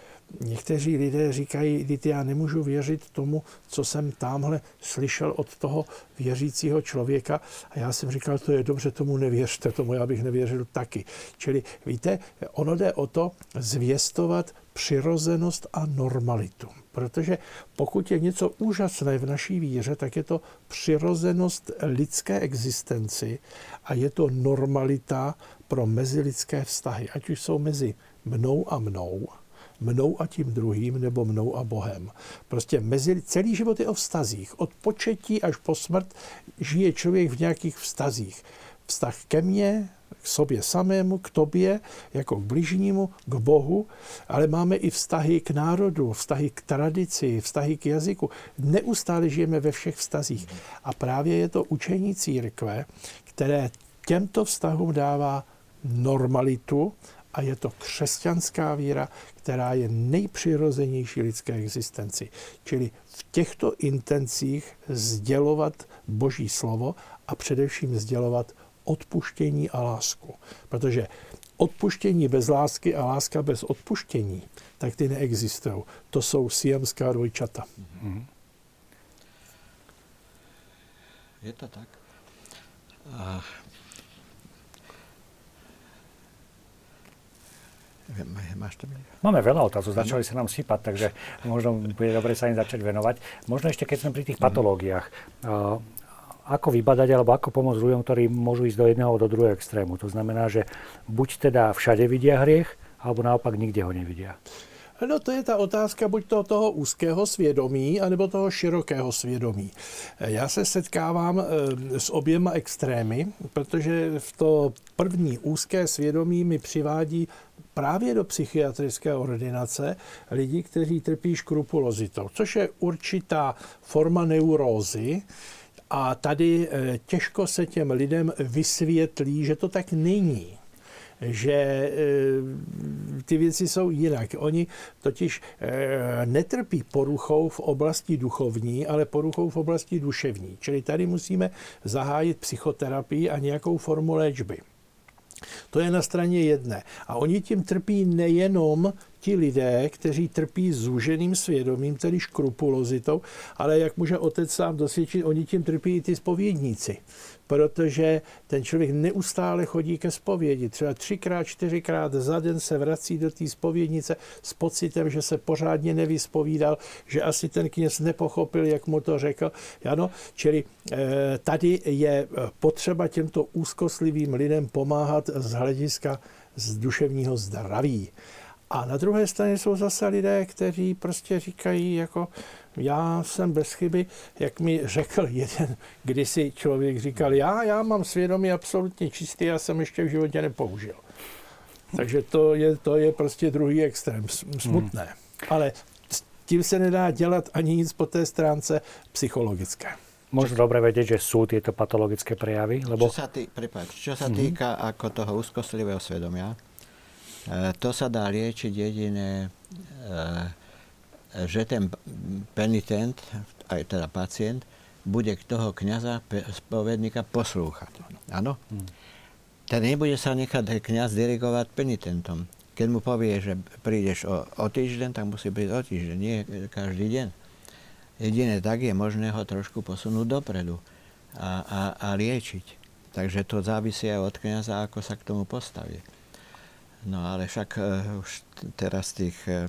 Někteří lidé říkají, že já nemůžu věřit tomu, co jsem tamhle slyšel od toho věřícího člověka. A já jsem říkal, to je dobře, tomu nevěřte, tomu já bych nevěřil taky. Čili víte, ono jde o to zvěstovat přirozenost a normalitu. Protože pokud je něco úžasné v naší víře, tak je to přirozenost lidské existenci a je to normalita pro mezilidské vztahy, ať už jsou mezi mnou a mnou, mnou a tím druhým nebo mnou a Bohem. Prostě mezi, celý život je o vztazích. Od početí až po smrt žije člověk v nějakých vztazích. Vztah ke mně, k sobě samému, k tobě, jako k bližnímu, k Bohu, ale máme i vztahy k národu, vztahy k tradici, vztahy k jazyku. Neustále žijeme ve všech vztazích. A právě je to učení církve, které těmto vztahům dává normalitu a je to křesťanská víra, která je nejpřirozenější lidské existenci. Čili v těchto intencích sdělovat Boží slovo a především sdělovat odpuštění a lásku. Protože odpuštění bez lásky a láska bez odpuštění, tak ty neexistují. To jsou siamská dvojčata. Je to tak. A Máš to Máme veľa otázok, začali sa nám sypať, takže možno bude dobre sa im začať venovať. Možno ešte, keď sme pri tých patológiách, ako vybadať alebo ako pomôcť ľuďom, ktorí môžu ísť do jedného do druhého extrému. To znamená, že buď teda všade vidia hriech, alebo naopak nikde ho nevidia. No to je ta otázka buď to toho úzkého svědomí, anebo toho širokého svědomí. Já se setkávám eh, s oběma extrémy, protože v to první úzké svědomí mi přivádí právě do psychiatrické ordinace lidi, kteří trpí škrupulozitou, což je určitá forma neurózy, a tady eh, těžko se těm lidem vysvětlí, že to tak není že e, ty věci jsou jinak. Oni totiž e, netrpí poruchou v oblasti duchovní, ale poruchou v oblasti duševní. Čili tady musíme zahájit psychoterapii a nějakou formu léčby. To je na straně jedné. A oni tím trpí nejenom ti lidé, kteří trpí zúženým svědomím, tedy škrupulozitou, ale jak může otec sám dosvědčit, oni tím trpí i ty spovědníci protože ten člověk neustále chodí ke spovědi. Třeba třikrát, čtyřikrát za den se vrací do té spovědnice s pocitem, že se pořádně nevyspovídal, že asi ten kněz nepochopil, jak mu to řekl. Ano, čili eh, tady je potřeba těmto úzkoslivým lidem pomáhat z hlediska z duševního zdraví. A na druhé straně jsou zase lidé, kteří prostě říkají, jako já jsem bez chyby, jak mi řekl jeden kdysi člověk, říkal, já, já mám svědomí absolutně čistý, já jsem ještě v životě nepoužil. Takže to je, to je prostě druhý extrém, smutné. Hmm. Ale s tím se nedá dělat ani nic po té stránce psychologické. Možno dobre vedieť, že sú tieto patologické prejavy, lebo... Čo sa, tý, prepáč, čo sa mm-hmm. týka ako toho úzkostlivého svedomia, to sa dá liečiť jediné e, že ten penitent, aj teda pacient, bude toho kniaza, spovedníka poslúchať. Áno? Hmm. Ten nebude sa nechať kniaz dirigovať penitentom. Keď mu povie, že prídeš o, o týždeň, tak musí prísť o týždeň, nie každý deň. Jediné tak je možné ho trošku posunúť dopredu a, a, a liečiť. Takže to závisí aj od kniaza, ako sa k tomu postaví. No ale však uh, už teraz tých uh,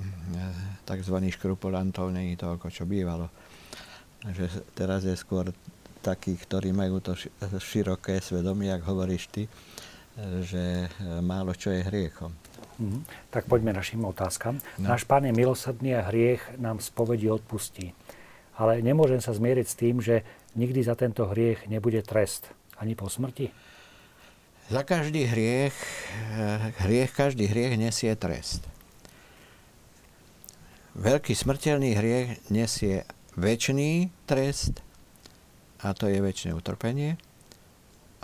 tzv. škrupulantov není toľko, čo bývalo. Takže teraz je skôr takých, ktorí majú to široké svedomie, ak hovoríš ty, že málo čo je hriechom. Mm, tak poďme našim otázkam. No. Náš pán je milosrdný a hriech nám spovedi odpustí. Ale nemôžem sa zmieriť s tým, že nikdy za tento hriech nebude trest. Ani po smrti? Za každý hriech, eh, hriech, každý hriech nesie trest. Veľký smrteľný hriech nesie väčší trest, a to je väčšie utrpenie,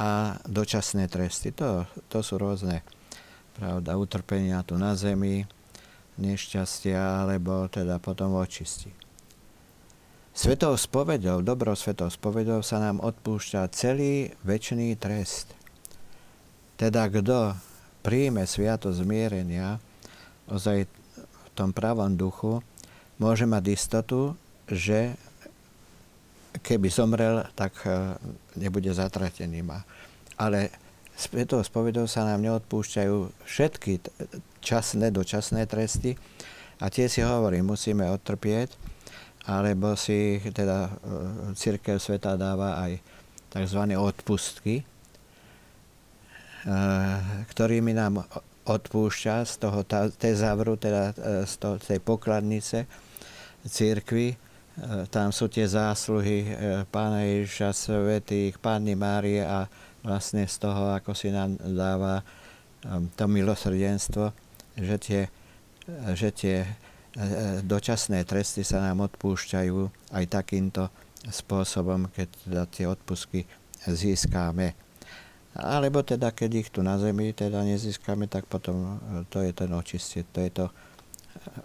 a dočasné tresty. To, to sú rôzne pravda, utrpenia tu na zemi, nešťastia, alebo teda potom očistí. Svetou spovedou, dobrou svetou spovedou sa nám odpúšťa celý väčší trest – teda kto príjme sviato zmierenia ozaj v tom pravom duchu, môže mať istotu, že keby zomrel, tak e, nebude zatratený. Ale svetou spovedou sa nám neodpúšťajú všetky časné, dočasné tresty a tie si hovorí, musíme odtrpieť, alebo si teda e, církev sveta dáva aj tzv. odpustky, ktorými nám odpúšťa z toho tezavru, teda eh, z toho, tej pokladnice církvy. Eh, tam sú tie zásluhy pána Ježiša Svetých, Panny Márie a vlastne z toho, ako si nám dáva to milosrdenstvo, že tie, že tie dočasné tresty sa nám odpúšťajú aj takýmto spôsobom, keď teda tie odpusky získáme. Alebo teda, keď ich tu na Zemi teda nezískame, tak potom e, to je ten očistie, to je to e,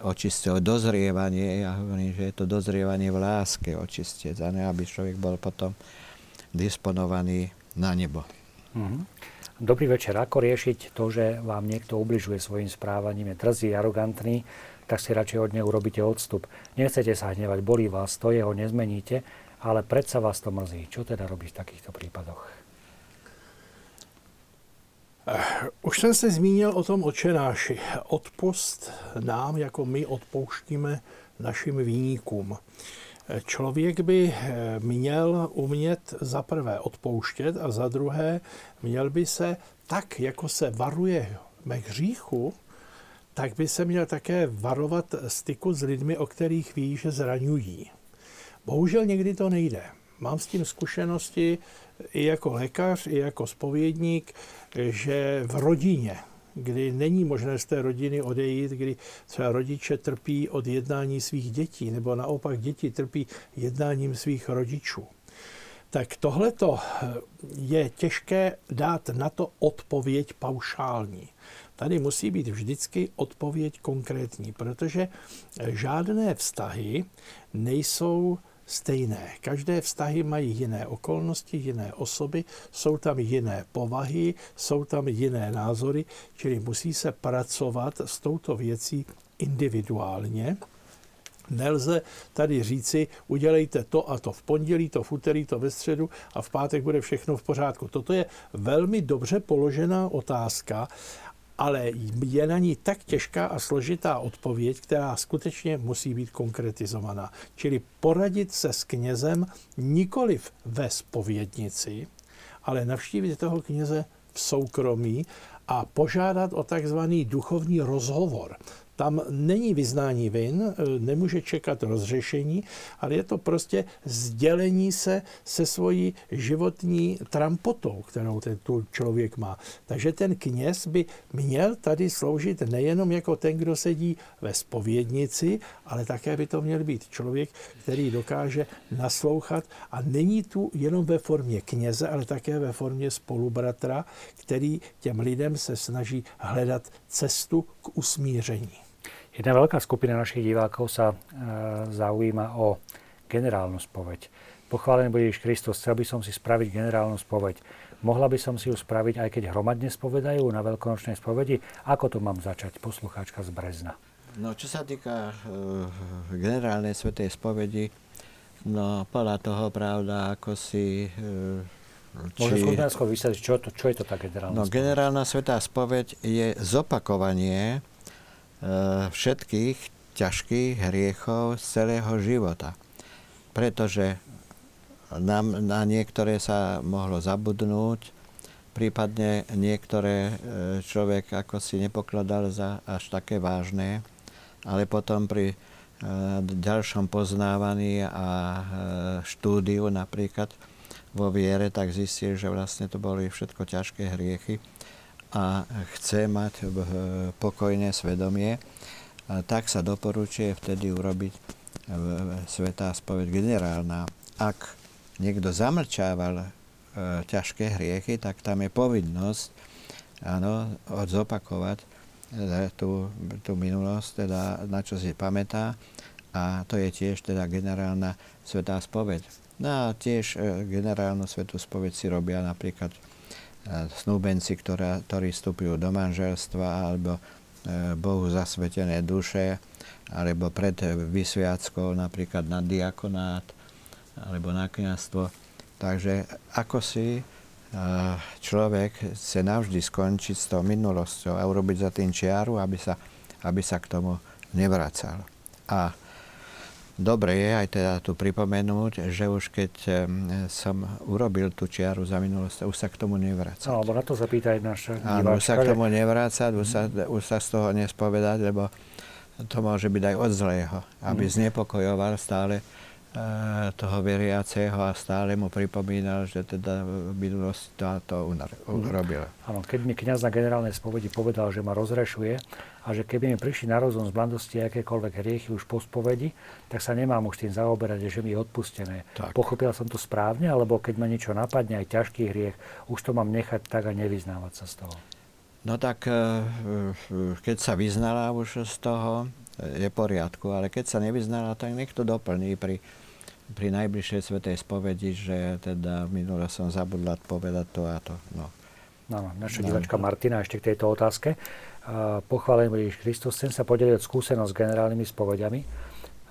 očistie, dozrievanie, ja hovorím, že je to dozrievanie v láske očistie, aby človek bol potom disponovaný na nebo. Mm-hmm. Dobrý večer. Ako riešiť to, že vám niekto ubližuje svojim správaním, je drzý, arogantný, tak si radšej od neho urobíte odstup. Nechcete sa hnevať, bolí vás to, jeho nezmeníte, ale predsa vás to mrzí. Čo teda robiť v takýchto prípadoch? Už jsem se zmínil o tom očenáši. Odpust nám, jako my odpouštíme našim výnikům. Člověk by měl umět za prvé odpouštět a za druhé měl by se tak, jako se varuje hříchu, tak by se měl také varovat styku s lidmi, o kterých ví, že zraňují. Bohužel někdy to nejde. Mám s tím zkušenosti i jako lékař, i jako spovědník, že v rodině, kdy není možné z té rodiny odejít, kdy své rodiče trpí od jednání svých dětí, nebo naopak děti trpí jednáním svých rodičů. Tak tohleto je těžké dát na to odpověď paušální. Tady musí být vždycky odpověď konkrétní, protože žádné vztahy nejsou stejné. Každé vztahy mají jiné okolnosti, jiné osoby, jsou tam jiné povahy, jsou tam jiné názory, čili musí se pracovat s touto věcí individuálně. Nelze tady říci, udělejte to a to v pondělí, to v úterý, to ve středu a v pátek bude všechno v pořádku. Toto je velmi dobře položená otázka ale je na ní tak těžká a složitá odpověď, která skutečně musí být konkretizovaná. Čili poradit se s knězem nikoliv ve spovědnici, ale navštívit toho kněze v soukromí a požádat o takzvaný duchovní rozhovor. Tam není vyznání vin, e, nemůže čekat rozřešení, ale je to prostě sdělení se se svojí životní trampotou, kterou ten tu člověk má. Takže ten kněz by měl tady sloužit nejenom jako ten, kdo sedí ve spovědnici, ale také by to měl být člověk, který dokáže naslouchat a není tu jenom ve formě kněze, ale také ve formě spolubratra, který těm lidem se snaží hledat cestu k usmíření. Jedna veľká skupina našich divákov sa e, zaujíma o generálnu spoveď. Pochválený bude Ježiš Kristus, chcel by som si spraviť generálnu spoveď. Mohla by som si ju spraviť, aj keď hromadne spovedajú na veľkonočnej spovedi? Ako to mám začať? Poslucháčka z Brezna. No, čo sa týka uh, generálnej svetej spovedi, no podľa toho, pravda, ako si... Uh, či... Môžem vysvetliť, čo, to, čo je to tá generálna no, spoveď? generálna svetá spoveď je zopakovanie všetkých ťažkých hriechov z celého života. Pretože nám, na niektoré sa mohlo zabudnúť, prípadne niektoré eh, človek ako si nepokladal za až také vážne, ale potom pri eh, ďalšom poznávaní a štúdiu napríklad vo viere, tak zistil, že vlastne to boli všetko ťažké hriechy a chce mať pokojné svedomie, tak sa doporučuje vtedy urobiť svetá spoveď generálna. Ak niekto zamlčával e, ťažké hriechy, tak tam je povinnosť áno, zopakovať tú, tú minulosť, teda na čo si pamätá a to je tiež teda generálna svetá spoveď. No a tiež generálnu svetú spoveď si robia napríklad snúbenci, ktorá, ktorí vstupujú do manželstva alebo e, Bohu zasvetené duše, alebo pred vysviackou napríklad na diakonát alebo na kniazstvo. Takže ako si e, človek chce navždy skončiť s tou minulosťou a urobiť za tým čiaru, aby sa, aby sa k tomu nevracal. A Dobre je aj teda tu pripomenúť, že už keď som urobil tú čiaru za minulosť, už sa k tomu nevrácať. Alebo na to aj naša Áno, už sa k tomu nevrácať, už sa, už sa z toho nespovedať, lebo to môže byť aj od zlého, aby mm. znepokojoval stále toho veriaceho a stále mu pripomínal, že teda v minulosti to, to urobil. Áno, keď mi kniaz na generálnej spovedi povedal, že ma rozrešuje a že keby mi prišli na rozum z blandosti akékoľvek hriechy už po spovedi, tak sa nemám už tým zaoberať, že mi je odpustené. Tak. Pochopil som to správne, alebo keď ma niečo napadne, aj ťažký hriech, už to mám nechať tak a nevyznávať sa z toho. No tak eh, keď sa vyznala už z toho, je poriadku, ale keď sa nevyznala, tak nech to doplní pri pri najbližšej svetej spovedi, že teda minule som zabudla povedať to a to. No. No, naša no. divačka Martina ešte k tejto otázke. Pochválený Ježiš Kristus, chcem sa podeliť skúsenosť s generálnymi spovediami.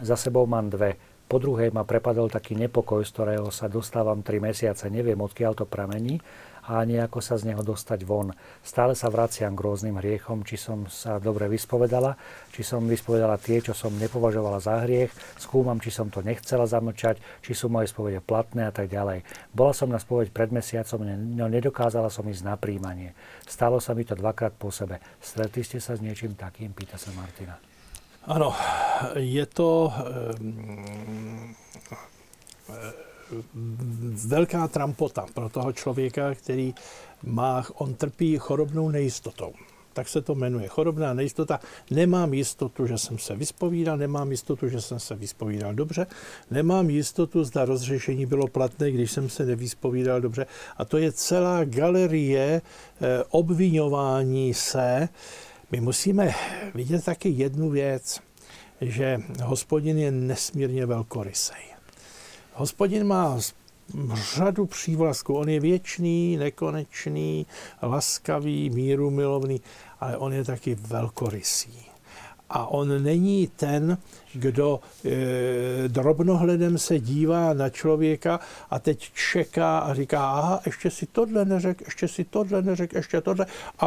Za sebou mám dve. Po druhej ma prepadol taký nepokoj, z ktorého sa dostávam 3 mesiace. Neviem, odkiaľ to pramení, a nejako sa z neho dostať von. Stále sa vraciam k rôznym hriechom, či som sa dobre vyspovedala, či som vyspovedala tie, čo som nepovažovala za hriech, skúmam, či som to nechcela zamlčať, či sú moje spovede platné a tak ďalej. Bola som na spoveď pred mesiacom, no nedokázala som ísť na príjmanie. Stalo sa mi to dvakrát po sebe. Stretli ste sa s niečím takým? Pýta sa Martina. Ano, je to um, velká trampota pro toho člověka, který má, on trpí chorobnou nejistotou. Tak se to jmenuje. Chorobná nejistota. Nemám jistotu, že jsem se vyspovídal, nemám jistotu, že jsem se vyspovídal dobře, nemám jistotu, zda rozřešení bylo platné, když jsem se nevyspovídal dobře. A to je celá galerie eh, obvinování se. My musíme vidět taky jednu věc, že hospodin je nesmírně velkorysej. Hospodin má řadu přívlastků. On je věčný, nekonečný, laskavý, míru milovný, ale on je taky velkorysý. A on není ten, kdo e, drobnohledem se dívá na člověka a teď čeká a říká, aha, ještě si tohle neřek, ještě si tohle neřek, ještě tohle. A,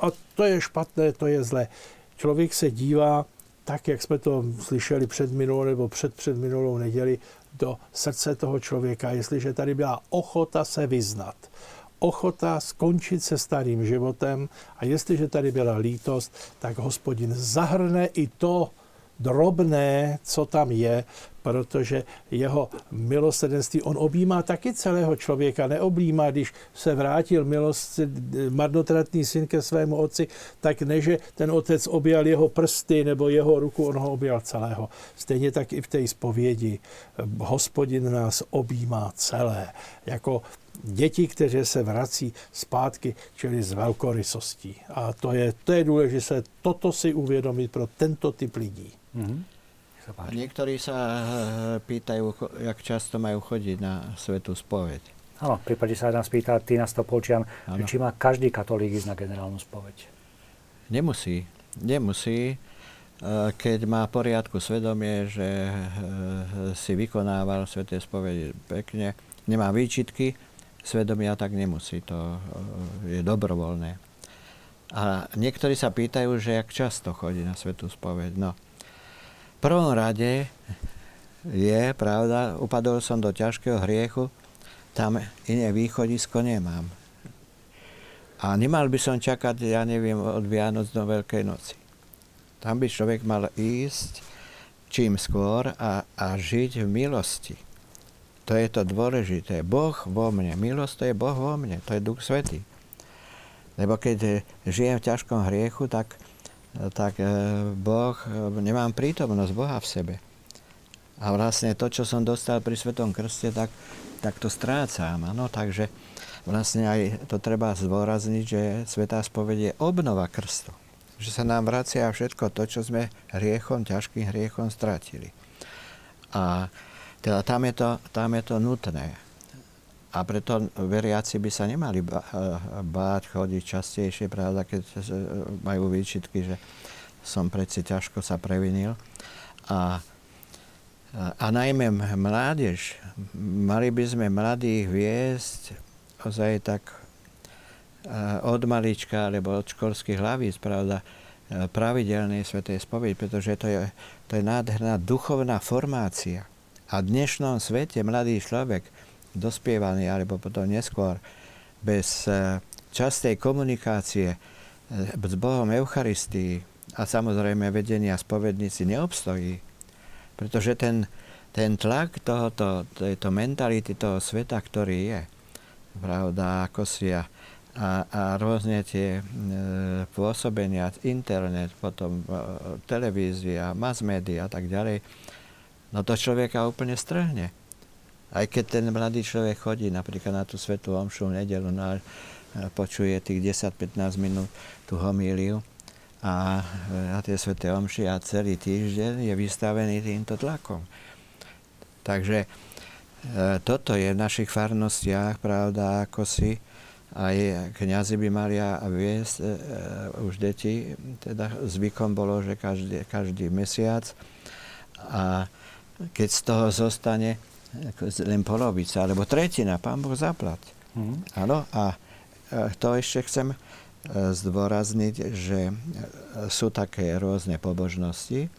a to je špatné, to je zlé. Člověk se dívá tak, jak jsme to slyšeli před minulou nebo před před minulou neděli, do srdce toho člověka, jestliže tady byla ochota se vyznat, ochota skončit se starým životem a jestliže tady byla lítost, tak hospodin zahrne i to, drobné, co tam je, protože jeho milosrdenství, on objímá taky celého člověka, neobjímá, když se vrátil milost, marnotratný syn ke svému otci, tak neže ten otec objal jeho prsty nebo jeho ruku, on ho objal celého. Stejně tak i v té zpovědi. Hospodin nás objímá celé. Jako děti, které se vrací zpátky, čili s velkorysostí. A to je, to je důležité, toto si uvědomit pro tento typ lidí. Mm-hmm. Niektorí sa eh, pýtajú, jak často majú chodiť na svetú spoveď. Áno, v prípade sa nás pýta Tina Stopolčian, či má každý katolík ísť na generálnu spoveď. Nemusí. Nemusí, eh, keď má poriadku svedomie, že eh, si vykonával sveté spovede pekne, nemá výčitky, svedomia tak nemusí, to je dobrovoľné. A niektorí sa pýtajú, že jak často chodí na svetú spoveď. No, prvom rade je pravda, upadol som do ťažkého hriechu, tam iné východisko nemám. A nemal by som čakať, ja neviem, od Vianoc do Veľkej noci. Tam by človek mal ísť čím skôr a, a žiť v milosti. To je to dôležité. Boh vo mne. Milosť to je Boh vo mne. To je Duch Svetý. Lebo keď žijem v ťažkom hriechu, tak tak e, Boh, e, nemám prítomnosť Boha v sebe. A vlastne to, čo som dostal pri Svetom Krste, tak, tak to strácam. Ano? Takže vlastne aj to treba zdôrazniť, že Svetá spoveď je obnova krstu. Že sa nám vracia všetko to, čo sme hriechom, ťažkým hriechom stratili. A teda tam je to, tam je to nutné. A preto veriaci by sa nemali báť chodiť častejšie, pravda, keď majú výčitky, že som predsi ťažko sa previnil. A, a najmä mládež, mali by sme mladých viesť ozaj tak od malička alebo od školských hlavíc, pravda, pravidelnej svetej spoveď, pretože to je, to je nádherná duchovná formácia. A v dnešnom svete mladý človek dospievaný alebo potom neskôr bez e, častej komunikácie e, s Bohom Eucharistii a samozrejme vedenia spovednici neobstojí. Pretože ten, ten tlak tohoto, tejto mentality toho sveta, ktorý je, pravda, ako si a, a, a rôzne tie e, pôsobenia, internet, potom e, televízia, mass media a tak ďalej, no to človeka úplne strhne. Aj keď ten mladý človek chodí napríklad na tú svetú omšu v nedelu no, počuje tých 10-15 minút tú homíliu a na tie sveté omši a celý týždeň je vystavený týmto tlakom. Takže e, toto je v našich farnostiach, pravda, ako si aj kniazy by mali viesť e, už deti, teda zvykom bolo, že každý, každý mesiac a keď z toho zostane len polovica, alebo tretina, pán Boh zaplať. Mm. Áno, a to ešte chcem zdôrazniť, že sú také rôzne pobožnosti,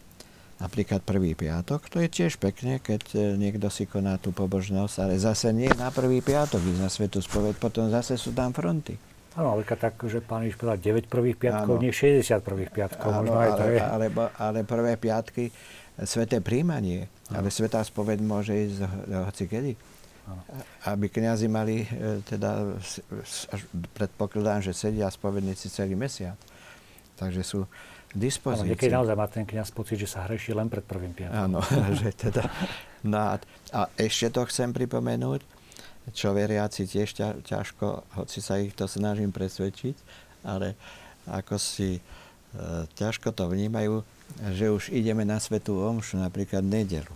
napríklad prvý piatok, to je tiež pekne, keď niekto si koná tú pobožnosť, ale zase nie na prvý piatok ísť na svetu spoveď, potom zase sú tam fronty. Áno, ale tak, že pán Ježiš povedal 9 prvých piatkov, nie 60 prvých piatkov. Áno, možno aj ale, to je. Ale, ale prvé piatky, sveté príjmanie, ale svetá spoveď môže ísť hoci kedy. Aby kniazy mali, e, teda predpokladám, že sedia spovedníci celý mesiac. Takže sú dispozícii. Ale niekedy naozaj má ten kniaz pocit, že sa hreší len pred prvým piatkom. Áno, že teda... No a ešte to chcem pripomenúť, čo veriaci tiež ťažko, hoci sa ich to snažím presvedčiť, ale ako si e, ťažko to vnímajú, že už ideme na svetú omšu, napríklad nedelu.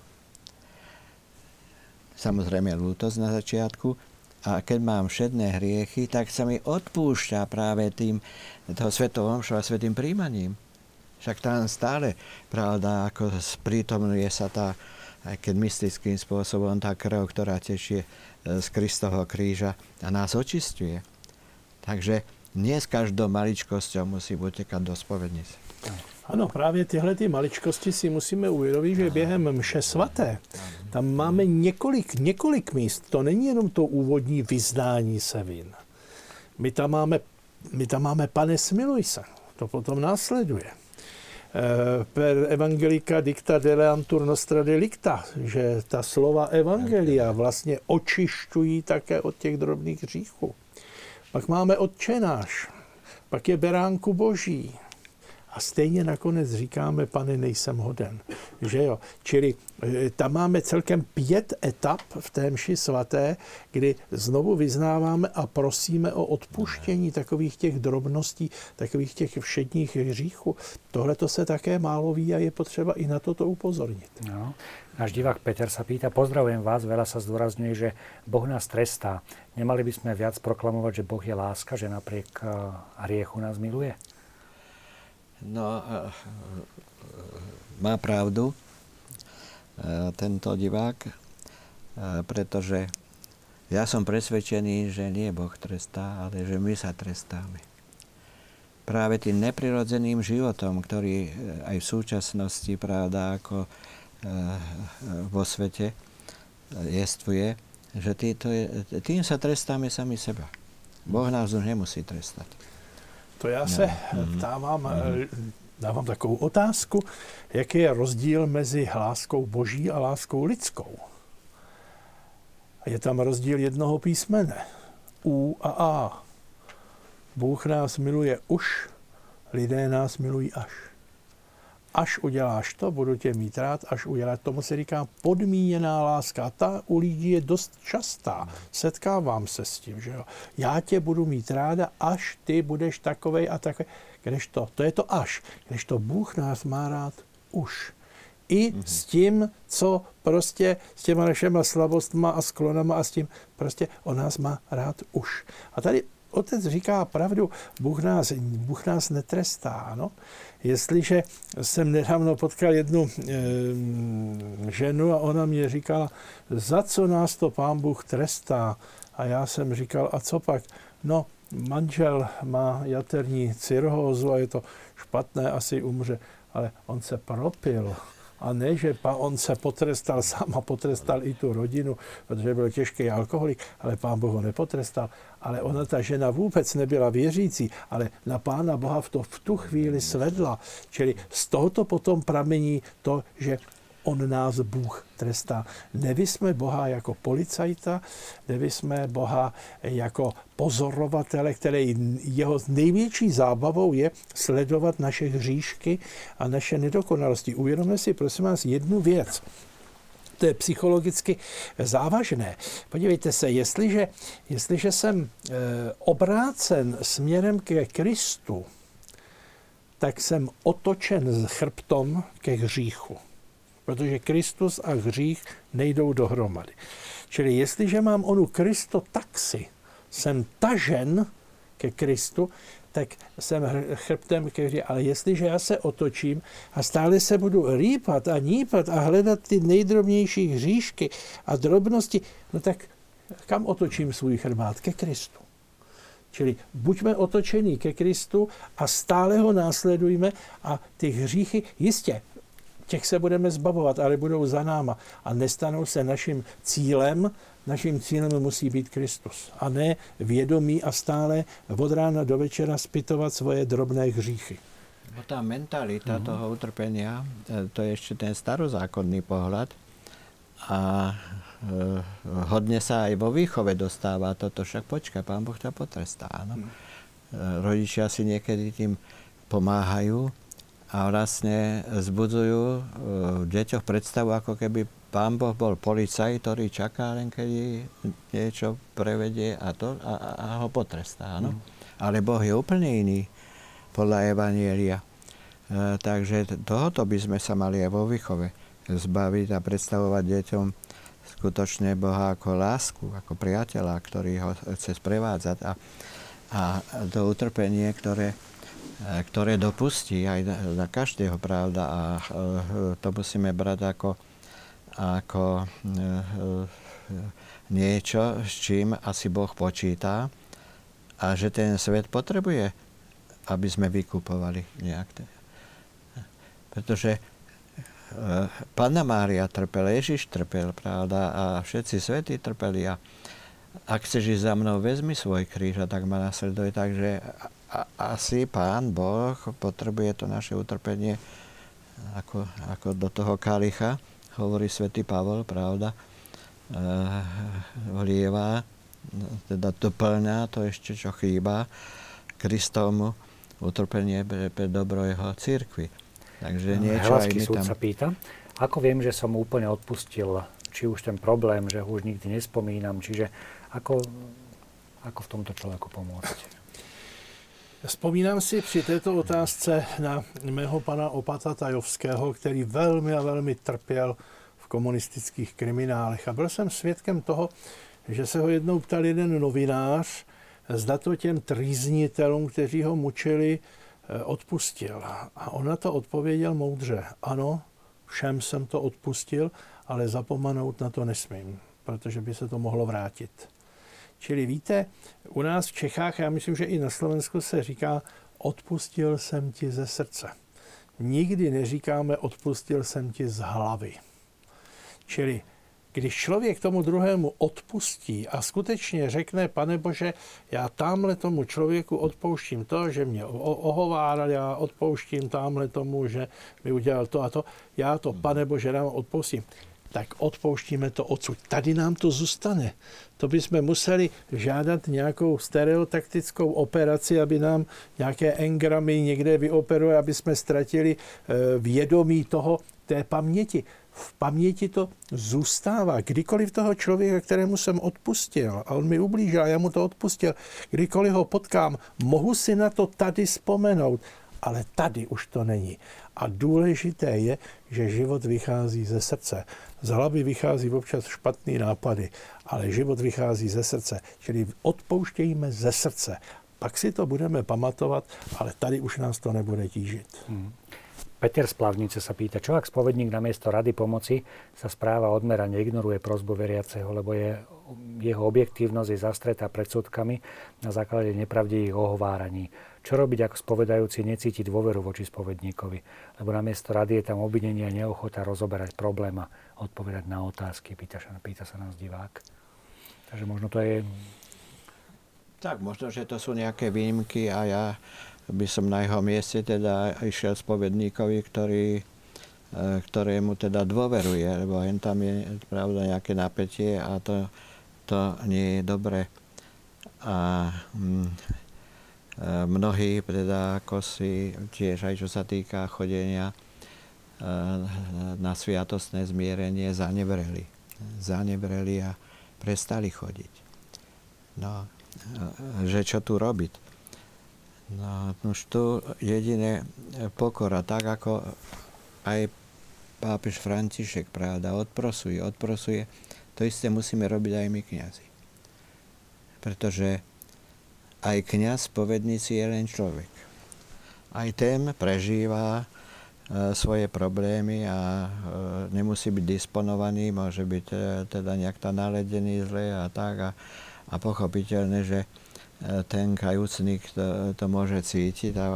Samozrejme lútosť na začiatku, a keď mám všetné hriechy, tak sa mi odpúšťa práve tým toho svetou omšu a svetým príjmaním. Však tam stále, pravda, ako sprítomnuje sa tá, aj keď mystickým spôsobom, tá krv, ktorá tečie z Kristovho kríža a nás očistuje. Takže nie s každou maličkosťou musí utekať do spovednice. Ano, právě tyhle ty maličkosti si musíme uvědomit, že během mše svaté tam máme několik, několik míst. To není jenom to úvodní vyznání se vin. My tam máme, my tam máme pane smiluj se. To potom následuje. Eh, per evangelika dicta deleantur nostra delicta, že ta slova evangelia vlastně očišťují také od těch drobných hříchů. Pak máme odčenáš, pak je beránku boží, a stejně nakonec říkáme, pane, nejsem hoden. Že jo? Čili e, tam máme celkem pět etap v té mši svaté, kdy znovu vyznáváme a prosíme o odpuštění takových těch drobností, takových těch všedních hříchů. Tohle to se také málo ví a je potřeba i na toto upozornit. No. Náš divák Peter sa pýta, pozdravujem vás, veľa sa zdôrazňuje, že Boh nás trestá. Nemali by sme viac proklamovať, že Boh je láska, že napriek e, hriechu nás miluje? No, má pravdu tento divák, pretože ja som presvedčený, že nie Boh trestá, ale že my sa trestáme. Práve tým neprirodzeným životom, ktorý aj v súčasnosti, pravda, ako vo svete jestvuje, že tým sa trestáme sami seba. Boh nás už nemusí trestať. To já se no. dávám, mm. dávám takovou otázku, jaký je rozdíl mezi láskou boží a láskou lidskou. Je tam rozdíl jednoho písmene. U a A. Bůh nás miluje už, lidé nás milují až až uděláš to, budu tě mít rád, až uděláš. Tomu se říká podmíněná láska. Ta u lidí je dost častá. Setkávám se s tím, že jo. Já tě budu mít ráda, až ty budeš takovej a takový. Když to, to je to až. Když to Bůh nás má rád už. I mm-hmm. s tím, co prostě s těma našima slabostma a sklonama a s tím prostě on nás má rád už. A tady otec říká pravdu, Bůh nás, Bůh nás netrestá, ano. Jestliže jsem nedávno potkal jednu e, ženu a ona mě říkala, za co nás to pán Bůh trestá? A já jsem říkal, a co pak? No, manžel má jaterní cirhózu a je to špatné, asi umře, ale on se propil. A ne, že on se potrestal sám a potrestal i tu rodinu, protože byl těžký alkoholik, ale pán Boh ho nepotrestal. Ale ona, ta žena vůbec nebyla věřící, ale na pána Boha v, to, v tu chvíli svedla. Čili z tohoto potom pramení to, že on nás Bůh trestá. Nevysme Boha jako policajta, nevysme Boha jako pozorovatele, který jeho největší zábavou je sledovat naše hříšky a naše nedokonalosti. Uvědomme si, prosím vás, jednu věc to je psychologicky závažné. Podívejte se, jestliže, jestliže jsem e, obrácen směrem ke Kristu, tak jsem otočen chrbtom ke hříchu protože Kristus a hřích nejdou dohromady. Čili jestliže mám onu Kristo taxi, jsem tažen ke Kristu, tak jsem chrbtem ke hřích. Ale jestliže já se otočím a stále se budu rýpat a nípat a hledat ty nejdrobnější hříšky a drobnosti, no tak kam otočím svůj chrbát? Ke Kristu. Čili buďme otočení ke Kristu a stále ho následujme a ty hříchy, jistě, těch se budeme zbavovat, ale budou za náma a nestanou se naším cílem. Naším cílem musí být Kristus a ne vědomí a stále od rána do večera spytovat svoje drobné hříchy. No tá mentalita mm-hmm. toho utrpenia, e, to je ešte ten starozákonný pohľad. A e, hodne sa aj vo výchove dostáva toto, však počka, pán Boh ťa potrestá. No? Mm. E, rodičia si niekedy tým pomáhajú a vlastne zbudzujú e, v deťoch predstavu, ako keby pán Boh bol policaj, ktorý čaká len kedy niečo prevedie a, to, a, a ho potrestá. No? Mm. Ale Boh je úplne iný podľa Evanielia. E, takže tohoto by sme sa mali aj vo výchove zbaviť a predstavovať deťom skutočne Boha ako lásku, ako priateľa, ktorý ho chce sprevádzať a, a to utrpenie, ktoré, ktoré dopustí aj na každého, pravda, a e, to musíme brať ako, ako niečo, s čím asi Boh počíta a že ten svet potrebuje aby sme vykupovali nejak. Pretože e, Panna Mária trpela, Ježiš trpel, pravda, a všetci svety trpeli. A ak chceš ísť za mnou, vezmi svoj kríž a tak ma nasleduj. Takže a, asi Pán Boh potrebuje to naše utrpenie ako, ako do toho kalicha, hovorí svätý Pavol, pravda, vlieva, teda doplňa to ešte, čo chýba Kristovmu utrpenie pre, pre dobro jeho církvy. Takže no, niečo aj my tam... sa pýta, ako viem, že som úplne odpustil, či už ten problém, že ho už nikdy nespomínam, čiže ako, ako v tomto človeku pomôcť? Vzpomínám si při této otázce na mého pana Opata Tajovského, který velmi a velmi trpěl v komunistických kriminálech. A byl jsem svědkem toho, že se ho jednou ptal jeden novinář, zda to těm trýznitelům, kteří ho mučili, eh, odpustil. A on na to odpověděl moudře. Ano, všem jsem to odpustil, ale zapomenout na to nesmím, protože by se to mohlo vrátit. Čili víte, u nás v Čechách, já myslím, že i na Slovensku se říká, odpustil jsem ti ze srdce. Nikdy neříkáme, odpustil jsem ti z hlavy. Čili když člověk tomu druhému odpustí a skutečně řekne, pane Bože, já tamhle tomu člověku odpouštím to, že mě ohováral, já odpouštím tamhle tomu, že mi udělal to a to, já to, pane Bože, nám odpoustím tak odpouštíme to odsud. Tady nám to zůstane. To bychom museli žádat nějakou stereotaktickou operaci, aby nám nějaké engramy někde vyoperuje, aby jsme ztratili eh, vědomí toho, té paměti v paměti to zůstává. Kdykoliv toho člověka, kterému jsem odpustil a on mi ublížil já mu to odpustil, kdykoliv ho potkám, mohu si na to tady vzpomenout, ale tady už to není. A důležité je, že život vychází ze srdce. Z hlavy vychází občas špatný nápady, ale život vychází ze srdce. Čili odpouštějme ze srdce. Pak si to budeme pamatovat, ale tady už nás to nebude tížit. Hmm. Peter z Plavnice sa pýta, čo ak spovedník namiesto rady pomoci sa správa odmerane, ignoruje prozbu veriaceho, lebo je, jeho objektívnosť je zastretá predsudkami na základe nepravdivých ohováraní. Čo robiť, ako spovedajúci necíti dôveru voči spovedníkovi? Lebo namiesto rady je tam obvinenie a neochota rozoberať problém a odpovedať na otázky, pýta sa, pýta sa nás divák. Takže možno to je... Tak, možno, že to sú nejaké výnimky a ja by som na jeho mieste teda išiel spovedníkovi, ktorý, e, ktorému teda dôveruje, lebo len tam je pravda nejaké napätie a to, to nie je dobre. A mm, mnohí teda ako si tiež aj čo sa týka chodenia e, na sviatostné zmierenie zanevreli. Zanevreli a prestali chodiť. No, že čo tu robiť? No, už tu jediné pokora, tak ako aj pápež František, pravda, odprosuje, odprosuje, to isté musíme robiť aj my kniazy. Pretože aj kniaz povedníci je len človek. Aj ten prežíva svoje problémy a nemusí byť disponovaný, môže byť teda nejak tam naledený zle a tak a, a pochopiteľné, že ten kajúcnik to, to môže cítiť a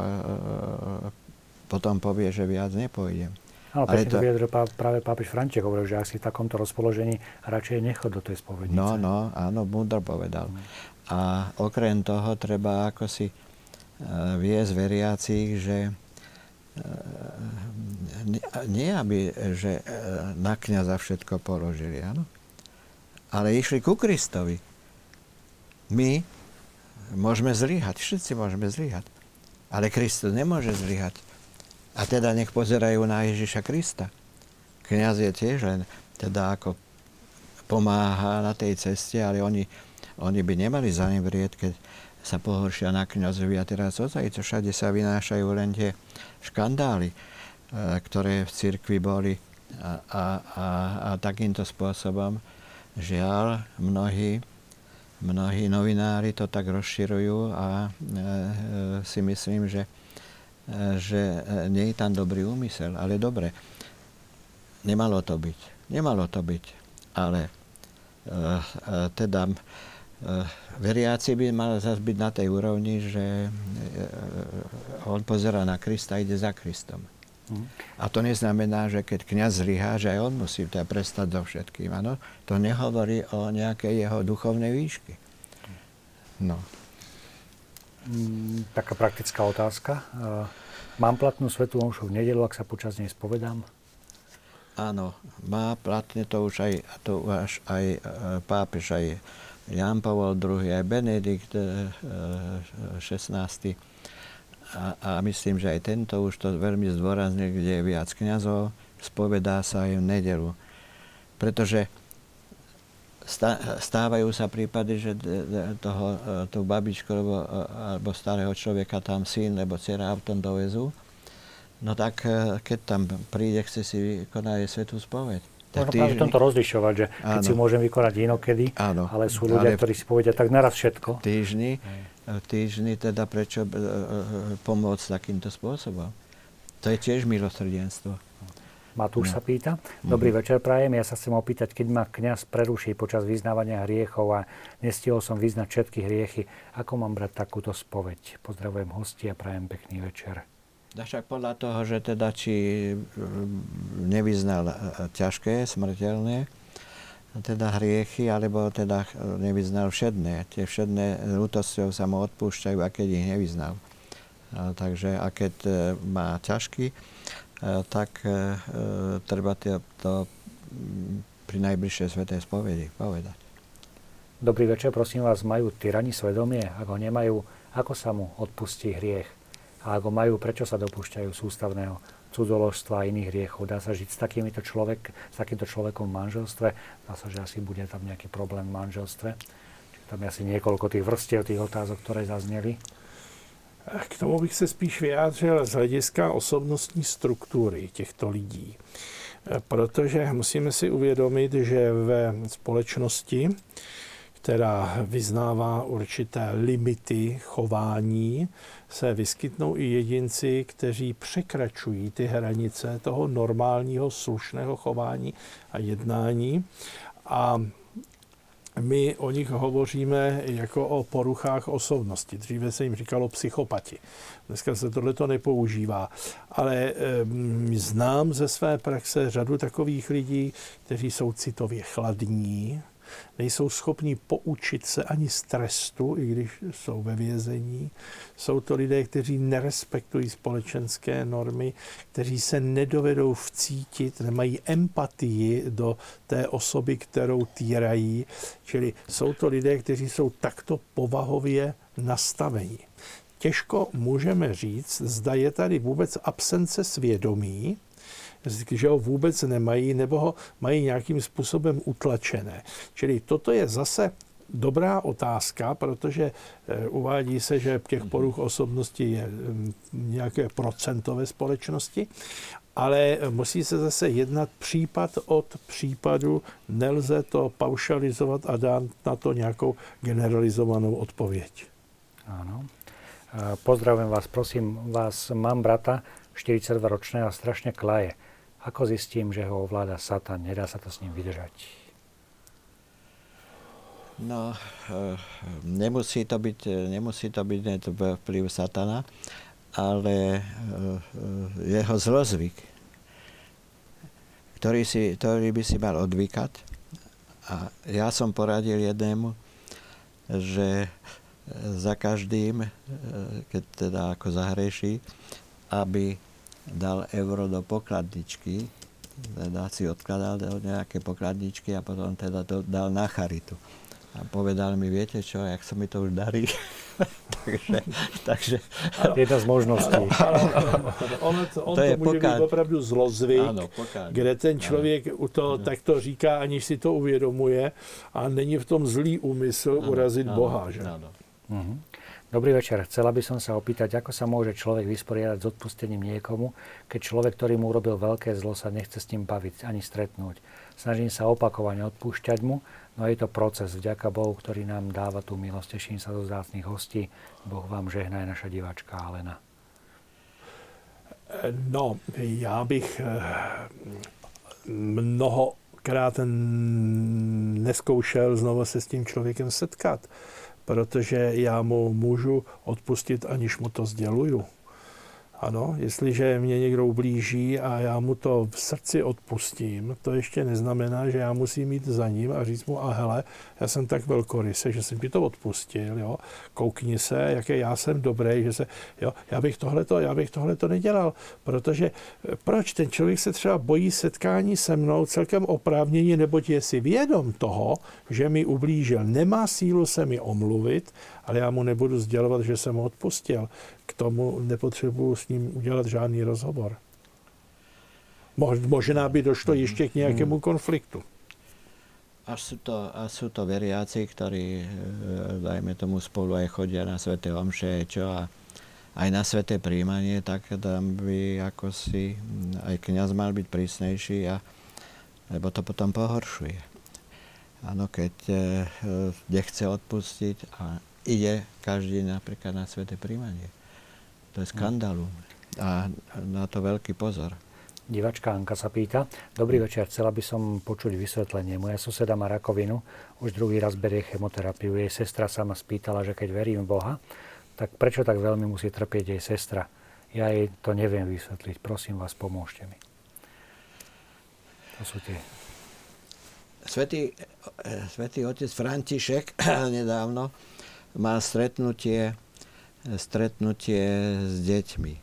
potom povie, že viac nepôjdem. Áno, pekne to vyjadril práve pápež František, hovoril, že ak si v takomto rozpoložení radšej nechod do tej spovednice. No, no, áno, múdro povedal. Mm. A okrem toho treba ako si uh, viesť veriacich, že uh, nie aby, že uh, na kniaza všetko položili, áno? Ale išli ku Kristovi. My môžeme zlyhať, všetci môžeme zlyhať. Ale Kristus nemôže zlyhať. A teda nech pozerajú na Ježiša Krista. Kňaz je tiež len teda ako pomáha na tej ceste, ale oni, oni by nemali zanevrieť, keď sa pohoršia na kňazovi. A teraz ozaj, všade sa vynášajú len tie škandály, e, ktoré v cirkvi boli. A, a, a, a takýmto spôsobom, žiaľ, mnohí, mnohí novinári to tak rozširujú a e, e, si myslím, že že e, nie je tam dobrý úmysel, ale dobre, nemalo to byť. Nemalo to byť, ale uh, uh, teda veriaci by mal zase byť na tej úrovni, že uh, on pozera na Krista a ide za Kristom. Mm. A to neznamená, že keď kniaz zlyhá, že aj on musí teda prestať so všetkým. Ano? To nehovorí o nejakej jeho duchovnej výšky. No. Mm, taká praktická otázka. Mám platnú svetú omšu v nedelu, ak sa počas nej spovedám? Áno, má platne to už aj, to už aj pápež, aj Jan Pavol II, aj Benedikt XVI. E, a, a myslím, že aj tento už to veľmi zdôraznil, kde je viac kniazov, spovedá sa aj v nedelu. Pretože stávajú sa prípady, že toho, e, tú babičku alebo, alebo starého človeka tam syn alebo dcera autom dovezú, no tak keď tam príde, chce si vykonať svetú spoveď. Možno týždni... práve v tomto rozlišovať, že keď si môžem vykonať inokedy, áno. ale sú ľudia, ale ktorí si povedia tak naraz všetko. Týždni, týždni teda prečo pomôcť takýmto spôsobom. To je tiež milosrdenstvo. Matúš no. sa pýta. Dobrý mm. večer, prajem. Ja sa chcem opýtať, keď ma kňaz preruší počas vyznávania hriechov a nestihol som vyznať všetky hriechy, ako mám brať takúto spoveď? Pozdravujem hosti a prajem pekný večer. Však podľa toho, že teda či mm, nevyznal e, ťažké, smrteľné, teda hriechy, alebo teda nevyznal všedné. Tie všedné lútosťou sa mu odpúšťajú, a keď ich nevyznal. Takže a keď e, má ťažký, E, tak e, e, treba to, to pri najbližšej svetej spovedi povedať. Dobrý večer, prosím vás, majú tyrani svedomie? Ak ho nemajú, ako sa mu odpustí hriech? A ako majú, prečo sa dopúšťajú sústavného cudzoložstva a iných hriechov? Dá sa žiť s, takýmito človek, s takýmto človekom v manželstve? Dá sa, že asi bude tam nejaký problém v manželstve? Čiže tam je asi niekoľko tých vrstiev, tých otázok, ktoré zazneli. K tomu bych se spíš vyjádřil z hlediska osobnostní struktury těchto lidí. Protože musíme si uvědomit, že ve společnosti, která vyznává určité limity chování, se vyskytnou i jedinci, kteří překračují ty hranice toho normálního slušného chování a jednání. A my o nich hovoříme jako o poruchách osobnosti. Dříve se jim říkalo psychopati. Dneska se tohle to nepoužívá. Ale e, znám ze své praxe řadu takových lidí, kteří jsou citově chladní, nejsou schopni poučit se ani z trestu, i když jsou ve vězení. Jsou to lidé, kteří nerespektují společenské normy, kteří se nedovedou vcítit, nemají empatii do té osoby, kterou týrají. Čili jsou to lidé, kteří jsou takto povahově nastaveni. Těžko můžeme říct, zda je tady vůbec absence svědomí, že ho vůbec nemají nebo ho mají nějakým způsobem utlačené. Čili toto je zase dobrá otázka, protože eh, uvádí se, že těch mhm. poruch osobnosti je mm, nějaké procento ve společnosti, ale musí se zase jednat případ od případu, nelze to paušalizovat a dát na to nějakou generalizovanou odpověď. Áno. Pozdravujem vás, prosím vás, mám brata, 42 ročného a strašne klaje. Ako zistím, že ho ovláda Satan? Nedá sa to s ním vydržať? No, eh, nemusí to byť, nemusí to byť vplyv satana, ale eh, jeho zlozvyk, ktorý, si, ktorý by si mal odvykať. A ja som poradil jednému, že za každým, keď teda ako zahreší, aby dal euro do pokladničky, teda si odkladal do nejaké pokladničky a potom teda to dal na charitu a povedal mi, viete čo, jak sa mi to už darí. takže, takže... Jedna z možností. ono to, on to, to může pokád... být opravdu zlozvyk, ano, kde ten člověk ano. ano. takto říká, aniž si to uvědomuje a není v tom zlý úmysl ano, urazit ano, Boha. Že? Ano. Uh-huh. Dobrý večer. Chcela by som sa opýtať, ako sa môže človek vysporiadať s odpustením niekomu, keď človek, ktorý mu urobil veľké zlo, sa nechce s ním baviť ani stretnúť. Snažím sa opakovane odpúšťať mu, no je to proces. Vďaka Bohu, ktorý nám dáva tú milosť. Teším sa zo zdácných hostí. Boh vám žehná naša diváčka Alena. No, já bych eh, mnohokrát neskoušel znovu se s tím člověkem setkat protože já mu můžu odpustit, aniž mu to sděluju. Ano, jestliže mě někdo ublíží a já mu to v srdci odpustím, to ještě neznamená, že já musím jít za ním a říct mu, a hele, já jsem tak velkorysý, že jsem ti to odpustil, jo, koukni se, jaké já jsem dobrý, že se, jo, já bych tohleto, já bych tohleto nedělal, protože eh, proč ten člověk se třeba bojí setkání se mnou celkem oprávněně, neboť je si vědom toho, že mi ublížil, nemá sílu se mi omluvit, ale já mu nebudu sdělovat, že jsem ho odpustil. K tomu nepotřebuji s ním udělat žádný rozhovor. Možná by došlo ještě k nějakému konfliktu. A sú to, a sú to veriaci, ktorí, e, dajme tomu, spolu aj chodia na Svete Omše, čo a aj na Sveté príjmanie, tak tam by ako si aj kniaz mal byť prísnejší, a, lebo to potom pohoršuje. Áno, keď e, e nechce odpustiť a ide každý napríklad na Sveté príjmanie. To je skandalum. A na to veľký pozor. Divačka Anka sa pýta. Dobrý večer, chcela by som počuť vysvetlenie. Moja suseda má rakovinu, už druhý raz berie chemoterapiu. Jej sestra sa ma spýtala, že keď verím v Boha, tak prečo tak veľmi musí trpieť jej sestra? Ja jej to neviem vysvetliť. Prosím vás, pomôžte mi. To sú tie. Svetý, eh, svetý otec František nedávno mal stretnutie, stretnutie s deťmi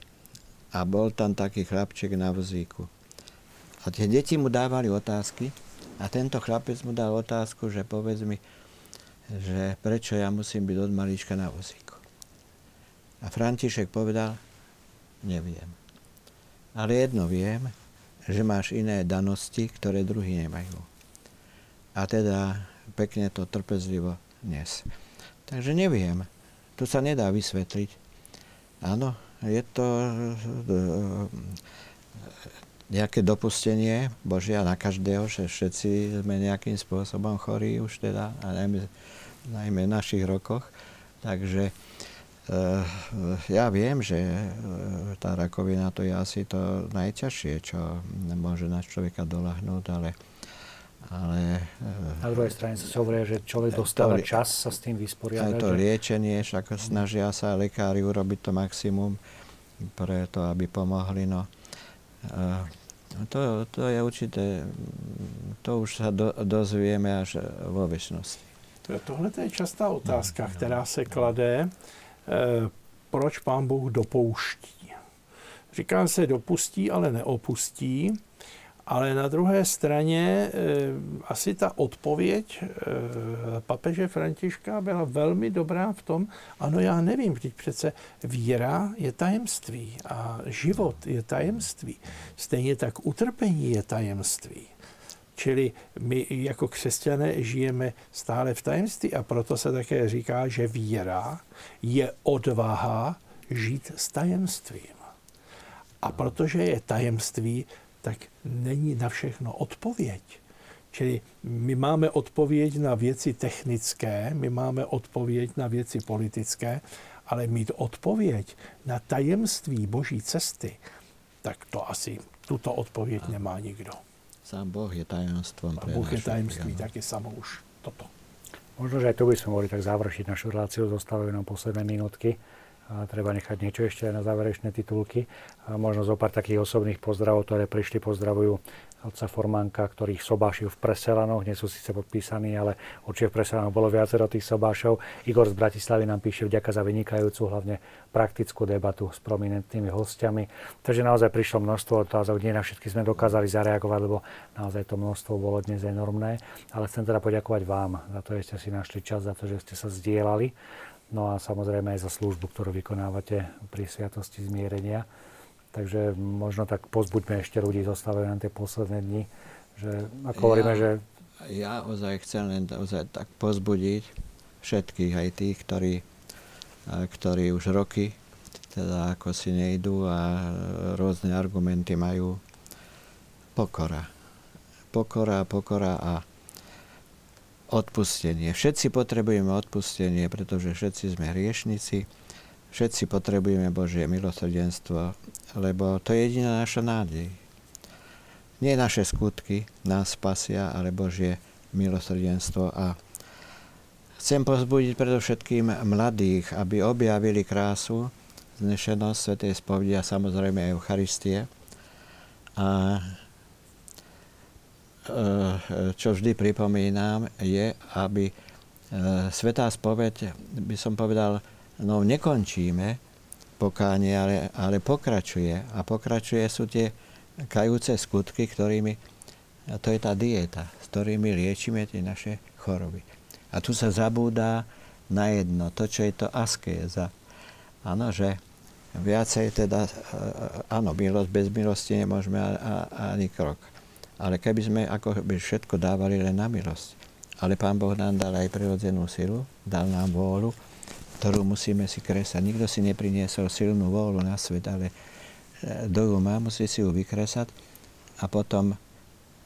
a bol tam taký chlapček na vozíku. A tie deti mu dávali otázky a tento chlapec mu dal otázku, že povedz mi, že prečo ja musím byť od malička na vozíku. A František povedal, neviem. Ale jedno viem, že máš iné danosti, ktoré druhý nemajú. A teda pekne to trpezlivo dnes. Takže neviem. To sa nedá vysvetliť. Áno, je to eh, nejaké dopustenie Božia na každého, že všetci sme nejakým spôsobom chorí už teda, a najmä, najmä v našich rokoch. Takže eh, ja viem, že tá rakovina to je asi to najťažšie, čo môže na človeka dolahnúť, ale ale... Na druhej strane sa hovorí, že človek dostáva to, čas sa s tým vysporiadať. Aj to že... liečenie, však snažia sa lekári urobiť to maximum pre to, aby pomohli. No. To, to je určité, to už sa do, dozvieme až vo väčšnosti. Tohle je častá otázka, no, no. která se klade, e, proč pán Bůh dopouští. Říká se dopustí, ale neopustí. Ale na druhé straně eh, asi ta odpověď eh, papeže Františka byla velmi dobrá v tom, ano, já nevím, teď přece víra je tajemství a život je tajemství. Stejně tak utrpení je tajemství. Čili my jako křesťané žijeme stále v tajemství a proto se také říká, že víra je odvaha žít s tajemstvím. A protože je tajemství, tak není na všechno odpověď. Čili my máme odpověď na věci technické, my máme odpověď na věci politické, Ale mít odpověď na tajemství Boží cesty, tak to asi tuto odpověď nemá nikdo. Sám Boh je tajomstvom A pre Bůh je tajemství, tak je samo už toto. Možno, že aj tu by sme mohli tak završiť našu reláciu, zostávajú nám posledné minútky. A treba nechať niečo ešte aj na záverečné titulky. A možno zo pár takých osobných pozdravov, ktoré prišli, pozdravujú otca Formánka, ktorých sobášil v Preselanoch. Nie sú síce podpísaní, ale určite v Preselanoch bolo viacero tých sobášov. Igor z Bratislavy nám píše vďaka za vynikajúcu, hlavne praktickú debatu s prominentnými hostiami. Takže naozaj prišlo množstvo otázok, nie na všetky sme dokázali zareagovať, lebo naozaj to množstvo bolo dnes enormné. Ale chcem teda poďakovať vám za to, že ste si našli čas, za to, že ste sa zdieľali. No a samozrejme aj za službu, ktorú vykonávate pri Sviatosti zmierenia. Takže možno tak pozbuďme ešte ľudí, zostávajú nám tie posledné dni, že ako hovoríme, že Ja ozaj chcem len ozaj tak pozbudiť všetkých, aj tých, ktorí, a ktorí už roky teda ako si nejdú a rôzne argumenty majú. Pokora. Pokora, pokora a odpustenie. Všetci potrebujeme odpustenie, pretože všetci sme hriešnici, všetci potrebujeme Božie milosrdenstvo, lebo to je jediná naša nádej. Nie naše skutky nás spasia, ale Božie milosrdenstvo. A chcem pozbudiť predovšetkým mladých, aby objavili krásu, znešenosť Svetej spovedi a samozrejme Eucharistie. A čo vždy pripomínam, je, aby e, Svetá spoveď, by som povedal, no nekončíme pokánie, ale, ale pokračuje. A pokračuje sú tie kajúce skutky, ktorými, a to je tá dieta, s ktorými liečíme tie naše choroby. A tu sa zabúda na jedno, to, čo je to askéza. Áno, že viacej teda, e, áno, milosť, bez milosti nemôžeme ani krok. Ale keby sme ako by všetko dávali len na milosť. Ale Pán Boh nám dal aj prirodzenú silu, dal nám vôľu, ktorú musíme si kresať. Nikto si nepriniesol silnú vôľu na svet, ale do ju má, musí si ju vykresať a potom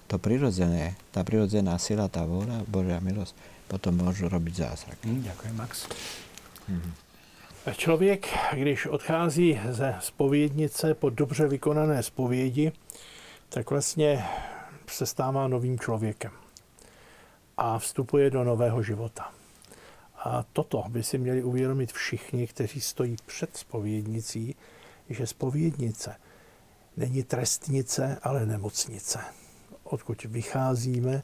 to prirodzené, tá prirodzená sila, tá vôľa, Božia milosť, potom môžu robiť zázrak. Hm, ďakujem, Max. Člověk, když odchází ze spovědnice po dobře vykonané spovědi, tak vlastně se stává novým člověkem a vstupuje do nového života. A toto by si měli uvědomit všichni, kteří stojí před spovědnicí, že spovědnice není trestnice, ale nemocnice, odkud vycházíme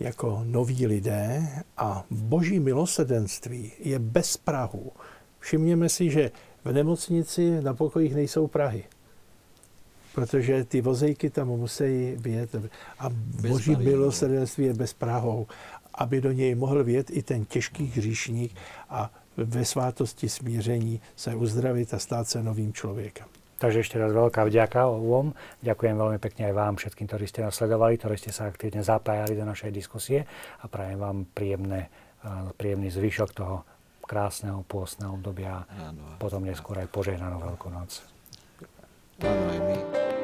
jako noví lidé a boží milosedenství je bez Prahu. Všimněme si, že v nemocnici na pokojích nejsou Prahy, protože ty vozejky tam musí vyjet a boží bariér. milosedenství je bez Prahou, aby do něj mohl vjet i ten těžký hříšník a ve svátosti smíření se uzdravit a stát se novým člověkem. Takže ešte raz veľká vďaka obom. Ďakujem veľmi pekne aj vám všetkým, ktorí ste nás sledovali, ktorí ste sa aktívne zapájali do našej diskusie a prajem vám príjemné, príjemný zvyšok toho krásneho pôstneho obdobia a Áno. potom neskôr aj požehnanú Veľkú noc. no a